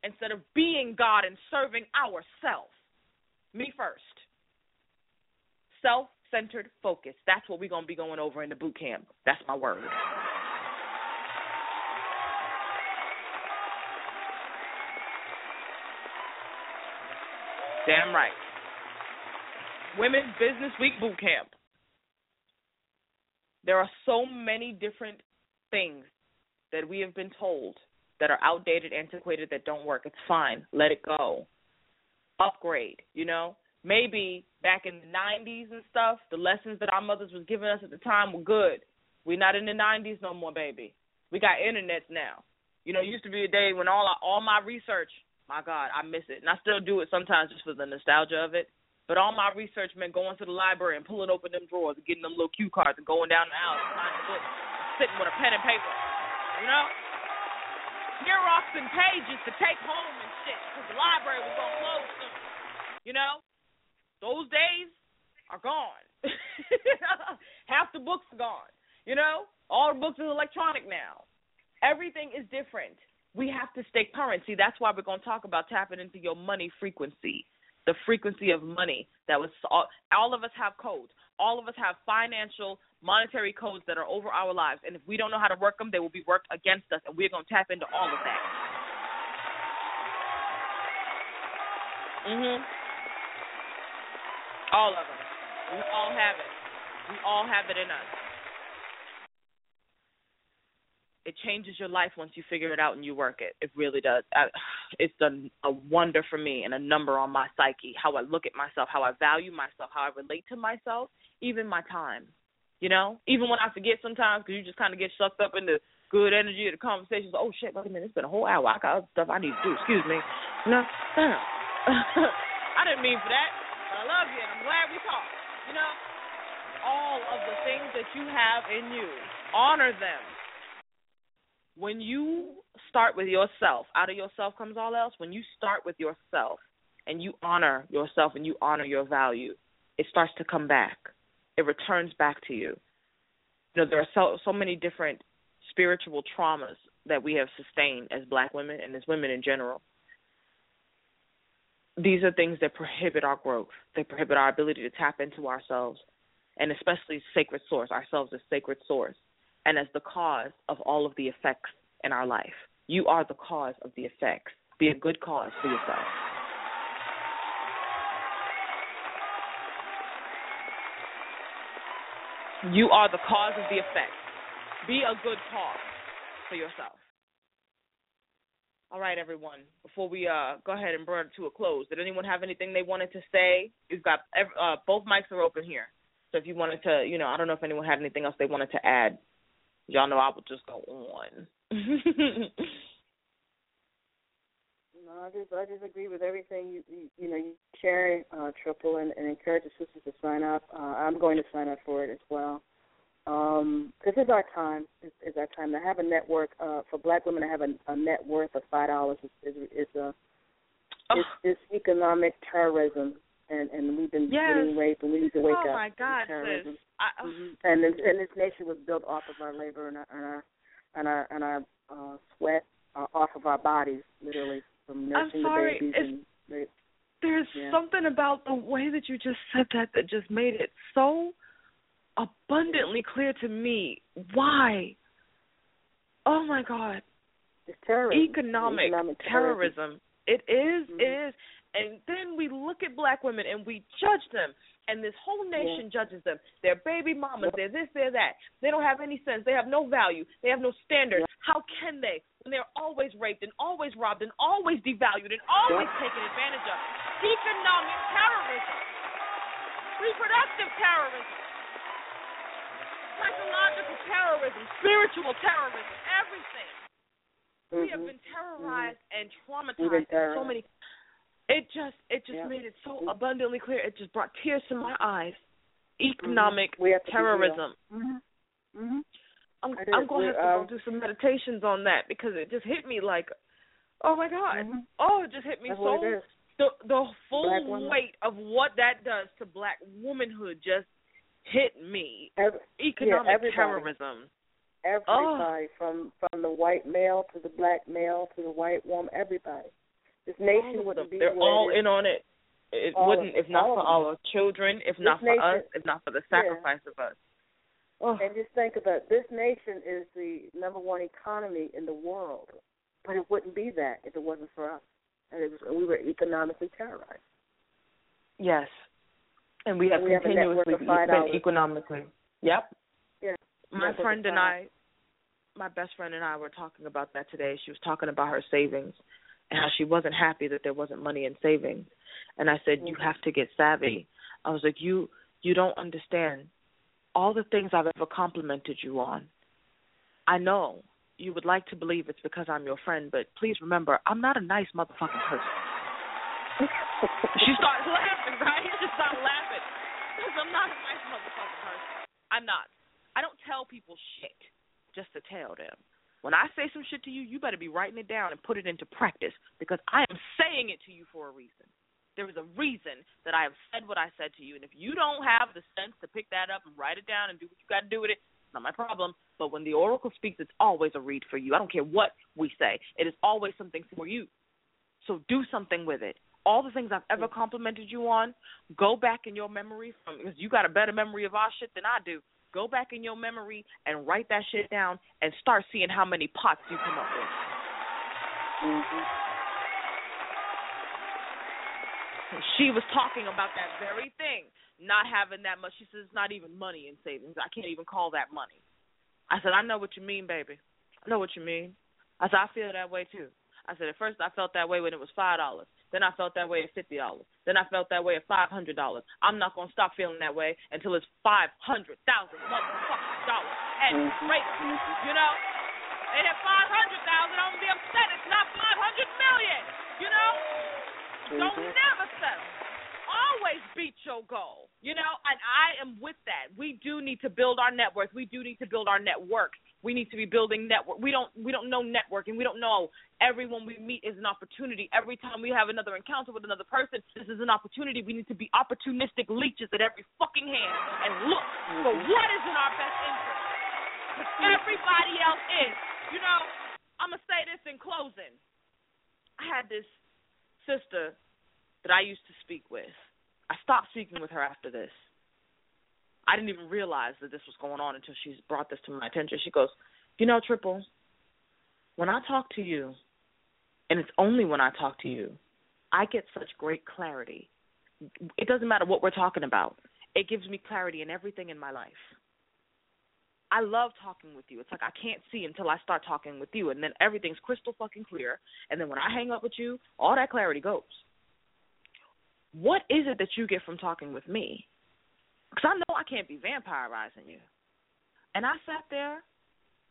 instead of being God and serving ourselves. Me first. Self centered focus. That's what we're going to be going over in the boot camp. That's my word. Damn right. Women's Business Week Boot Camp. There are so many different things that we have been told that are outdated, antiquated, that don't work. It's fine. Let it go. Upgrade, you know? Maybe back in the 90s and stuff, the lessons that our mothers was giving us at the time were good. We're not in the 90s no more, baby. We got internets now. You know, it used to be a day when all all my research, my God, I miss it, and I still do it sometimes just for the nostalgia of it. But all my research meant going to the library and pulling open them drawers and getting them little cue cards and going down the aisle and finding books, sitting with a pen and paper. You know, Xeroxing pages to take home and shit because the library was gonna close soon. You know, those days are gone. Half the books are gone. You know, all the books are electronic now. Everything is different. We have to stay current. See, that's why we're going to talk about tapping into your money frequency, the frequency of money. That was all, all of us have codes. All of us have financial, monetary codes that are over our lives, and if we don't know how to work them, they will be worked against us, and we're going to tap into all of that. Mhm. All of us. We all have it. We all have it in us. It changes your life once you figure it out and you work it. It really does. I, it's done a wonder for me and a number on my psyche, how I look at myself, how I value myself, how I relate to myself, even my time. You know, even when I forget sometimes because you just kind of get sucked up in the good energy of the conversations. Oh shit, wait a minute, it's been a whole hour. I got other stuff I need to do. Excuse me. No, damn. I didn't mean for that, but I love you and I'm glad we talked. You know, all of the things that you have in you, honor them when you start with yourself, out of yourself comes all else. When you start with yourself and you honor yourself and you honor your value, it starts to come back. It returns back to you. You know, there are so so many different spiritual traumas that we have sustained as black women and as women in general. These are things that prohibit our growth. They prohibit our ability to tap into ourselves and especially sacred source, ourselves as sacred source and as the cause of all of the effects in our life. You are the cause of the effects. Be a good cause for yourself. You are the cause of the effects. Be a good cause for yourself. All right, everyone. Before we uh, go ahead and bring it to a close, did anyone have anything they wanted to say? We've got uh, both mics are open here. So if you wanted to, you know, I don't know if anyone had anything else they wanted to add y'all know I would just go on. no, I just I just agree with everything you you, you know you sharing uh, triple and, and encourage the sisters to sign up. Uh, I'm going to sign up for it as well. Um, this is our time. It's, it's our time to have a network uh, for Black women to have a, a net worth of five dollars is, is, is a oh. it's, it's economic terrorism and and we've been yes. getting raped, and we need to wake oh up. Oh my God, terrorism. I, mm-hmm. And this, and this nation was built off of our labor and our and our and our, and our uh, sweat, uh, off of our bodies, literally from nursing I'm sorry. the babies. It's, and they, there's yeah. something about the way that you just said that that just made it so abundantly clear to me why. Oh my God. It's terrorism. Economic, Economic terrorism. terrorism. It is, mm-hmm. it is. And look at black women and we judge them. And this whole nation yeah. judges them. They're baby mamas. They're this, they're that. They don't have any sense. They have no value. They have no standards. Yep. How can they when they're always raped and always robbed and always devalued and always Yep. taken advantage of? Economic terrorism. Reproductive terrorism. Psychological terrorism. Spiritual terrorism. Everything. Mm-hmm. We have been terrorized and We've traumatized in so many it just it just Yeah. made it so Mhm. abundantly clear. It just brought tears to my eyes. Economic We have to be real. terrorism. Mm-hmm. Mm-hmm. I'm It I'm gonna have to We're, go um, do some meditations on that because it just hit me like, oh my god, Mhm. oh it just hit me That's so what it is. the the full weight of what that does to black womanhood just hit me. Every, Economic everybody. terrorism. everybody from from the white male to the black male to the white woman, everybody. This nation wouldn't be They're all in on it. It All wouldn't if not for our children, if This not for nation- us, if not for the Yeah. sacrifice of us. Oh. And just think about it. this nation is the number one economy in the world, but it wouldn't be that if it wasn't for us. And it was, we were economically terrorized. Yes. And we have And we have continuously 5. been economically. Yep. Yeah. My friend and. I my best friend and I were talking about that today. She was talking about her savings and how she wasn't happy that there wasn't money in savings. And I said, "You have to get savvy." I was like, "You you don't understand all the things I've ever complimented you on. I know you would like to believe it's because I'm your friend, but please remember, I'm not a nice motherfucking person." she started laughing, right? She just started laughing because I'm not a nice motherfucking person. I'm not. I don't tell people shit just to tell them. When I say some shit to you, you better be writing it down and put it into practice because I am saying it to you for a reason. There is a reason that I have said what I said to you, and if you don't have the sense to pick that up and write it down and do what you got to do with it, it's not my problem. But when the oracle speaks, it's always a read for you. I don't care what we say; it is always something for you. So do something with it. All the things I've ever complimented you on, go back in your memory from because you got a better memory of our shit than I do. Go back in your memory and write that shit down and start seeing how many pots you come up with. Mm-hmm. She was talking about that very thing, not having that much. She says it's not even money in savings. I can't even call that money. I said, I know what you mean, baby. I know what you mean. I said, I feel that way too. I said, at first I felt that way when it was five dollars. Then I felt that way at fifty dollars. Then I felt that way at five hundred dollars. I'm not gonna stop feeling that way until it's five hundred thousand motherfucking dollars at mm-hmm. rate. You know? And at five hundred thousand, I'm gonna be upset. It's not five hundred million. You know? Don't mm-hmm. never settle. Always beat your goal. You know, and I am with that. We do need to build our network. We do need to build our network. We need to be building network. We don't we don't know networking. We don't know everyone we meet is an opportunity. Every time we have another encounter with another person, this is an opportunity. We need to be opportunistic leeches at every fucking hand and look for what is in our best interest. Because everybody else is. You know, I'm gonna say this in closing. I had this sister that I used to speak with. I stopped speaking with her after this. I didn't even realize that this was going on until she brought this to my attention. She goes, You know, Triple, when I talk to you, and it's only when I talk to you, I get such great clarity. It doesn't matter what we're talking about, it gives me clarity in everything in my life. I love talking with you. It's like I can't see until I start talking with you, and then everything's crystal fucking clear. And then when I hang up with you, all that clarity goes. What is it that you get from talking with me? Because I know I can't be vampirizing you. And I sat there,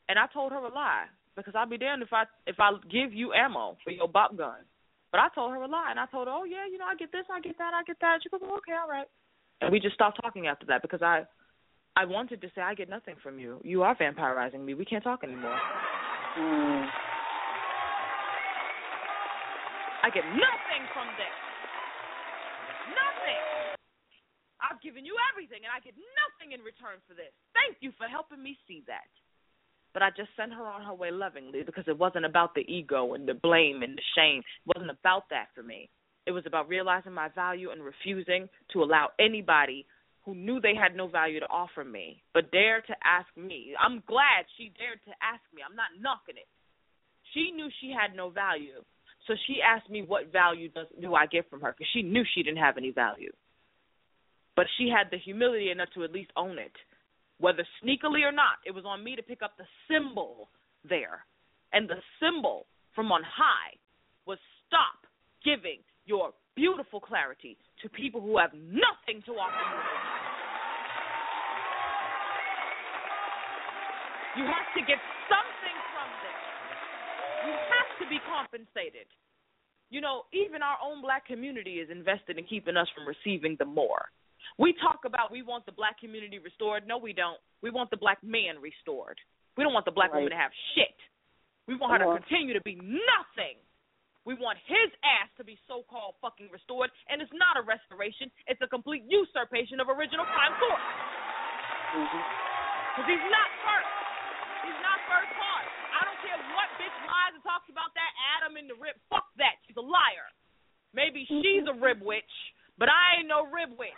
and I told her a lie because I'll be damned if I if I give you ammo for your bop gun. But I told her a lie, and I told her, oh yeah, you know, I get this, I get that, I get that. She goes, okay, all right. And we just stopped talking after that because I I wanted to say I get nothing from you. You are vampirizing me. We can't talk anymore. Mm. I get nothing from this. Nothing. I've given you everything, and I get nothing in return for this. Thank you for helping me see that. But I just sent her on her way lovingly because it wasn't about the ego and the blame and the shame. It wasn't about that for me. It was about realizing my value and refusing to allow anybody who knew they had no value to offer me, but dared to ask me. I'm glad she dared to ask me. I'm not knocking it. She knew she had no value, so she asked me what value does do I get from her because she knew she didn't have any value. But she had the humility enough to at least own it, whether sneakily or not. It was on me to pick up the symbol there, and the symbol from on high was stop giving your beautiful clarity to people who have nothing to offer you. You have to get something from this. You have to be compensated. You know, even our own black community is invested in keeping us from receiving the more. We talk about we want the black community restored. No, we don't. We want the black man restored. We don't want the black Right. woman to have shit. We want her to Uh-huh. continue to be nothing. We want his ass to be so called fucking restored, and it's not a restoration, it's a complete usurpation of original prime source. Because he's not first. He's not first part. I don't care what bitch lies and talks about that Adam in the rib. Fuck that. She's a liar. Maybe she's a rib witch, but I ain't no rib witch.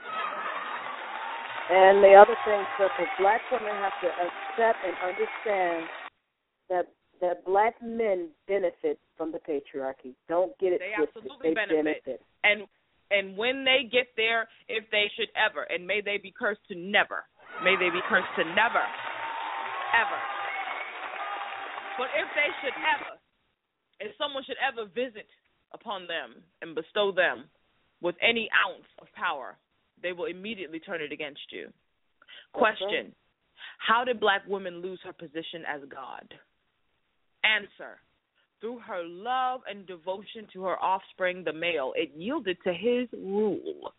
And the other thing, Triple, black women have to accept and understand that that black men benefit from the patriarchy. Don't get it They twisted. absolutely they benefit. And and when they get there, if they should ever, and may they be cursed to never, may they be cursed to never, ever But if they should ever, if someone should ever visit upon them and bestow them with any ounce of power, they will immediately turn it against you. Question How did black women lose her position as God? Answer Through her love and devotion to her offspring, the male, it yielded to his rule.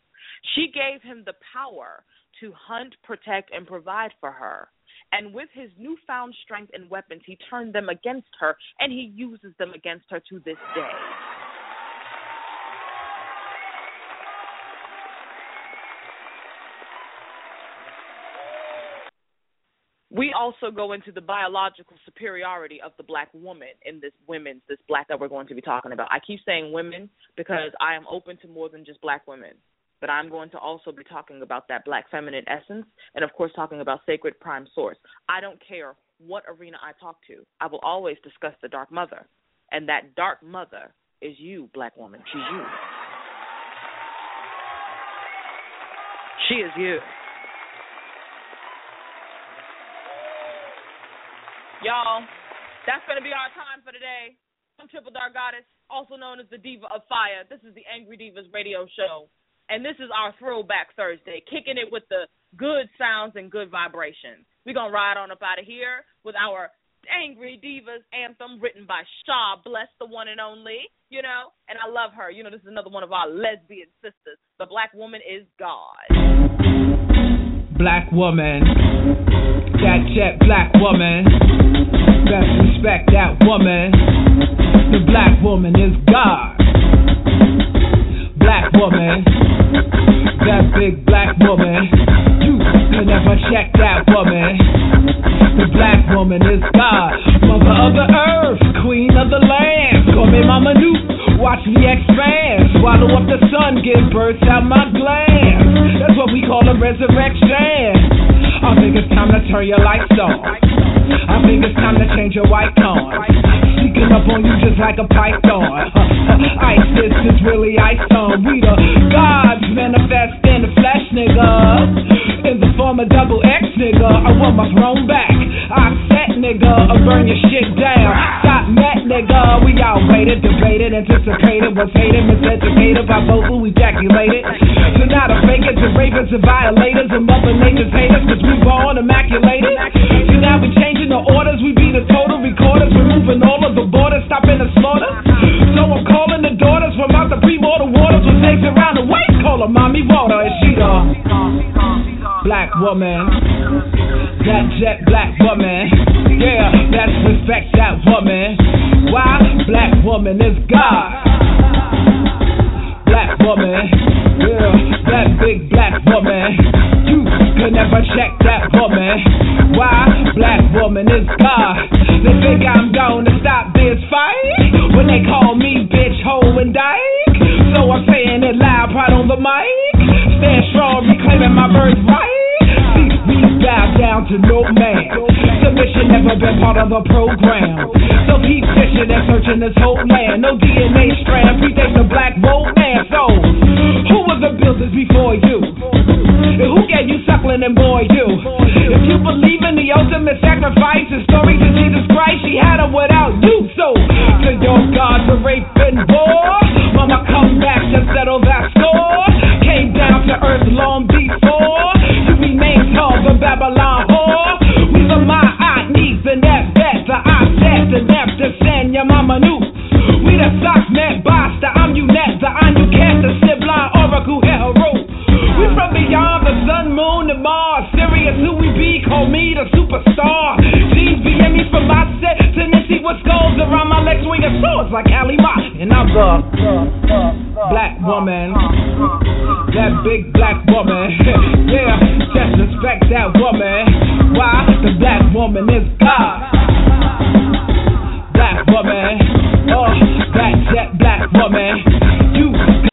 She gave him the power to hunt, protect, and provide for her. And with his newfound strength and weapons, he turned them against her, and he uses them against her to this day. We also go into the biological superiority of the black woman in this women's this black that we're going to be talking about. I keep saying women because I am open to more than just black women, but I'm going to also be talking about that black feminine essence and of course talking about sacred prime source. I don't care what arena I talk to. I will always discuss the dark mother. And that dark mother is you, black woman. She's you. She is you. Y'all, that's going to be our time for today. I'm Triple Dark Goddess, also known as the Diva of Fire. This is the Angry Deva's radio show. And this is our Throwback Thursday, kicking it with the good sounds and good vibrations. We're going to ride on up out of here with our Angry Deva's anthem written by Shaw Bless, the one and only, you know. And I love her. You know, this is another one of our lesbian sisters. The black woman is God. Black woman. That jet black woman. Best respect that woman. The black woman is God. Black woman. That big black woman. You can never check that woman. The black woman is God. Mother of the earth. Queen of the land. Call me Mama Nuke. Watch me expand. Swallow up the sun. Give birth out my glands. That's what we call a resurrection. I think it's time to turn your lights on. I think it's time to change your white tone. Sneaking up on you just like a python. Uh, uh, uh, ice, this is really ice on. We the gods manifest in the flesh, nigga. In the form of double X, nigga. I want my throne back. I set, nigga. I burn your shit down. Stop met, nigga. We all waited, debated, anticipated, was hated, miseducated by vocal ejaculated. So now the fakers and ravers and violators and mother nature's haters, cause we born immaculated. So now we changing the orders, we be the total recorders, removing all of the borders, stopping the slaughter. So I'm calling the daughters from out the pre-mortal waters with snakes around the waist, call her mommy water, and she the black woman. That jet black woman. Yeah, let's respect that woman. Why? Black woman is God. Black woman. Yeah, that big black woman. You could never check that woman. Why? Black woman is God. They think I'm gonna stop this fight when they call me bitch, hoe, and dyke. So I'm saying it loud, proud on the mic. Stand strong, reclaiming my birthright. See, we bow down to no man. Submission never been part of the program. So keep fishing and searching this whole land. No DNA strand, predate the black man. So, who was the builders before you? And who gave you suckling and boy you? If you believe in the ultimate sacrifice and stories of Jesus Christ, she had them without you. So, to your God for rape and war, mama come back to settle that score. Came down to earth long before and send your mama new. We the socks met basta, I'm you net, the I'm you cancer, sibling, oracle, hero. We from beyond the sun, moon, and Mars. Serious, who we be? Call me the superstar. G's being me from my set to Nipsey with skulls around my legs, swinging swords like Kali Ma. And I'm the black woman, that big black woman. yeah, just respect that woman. Why? The black woman is God black woman. Uh, that, that black woman. You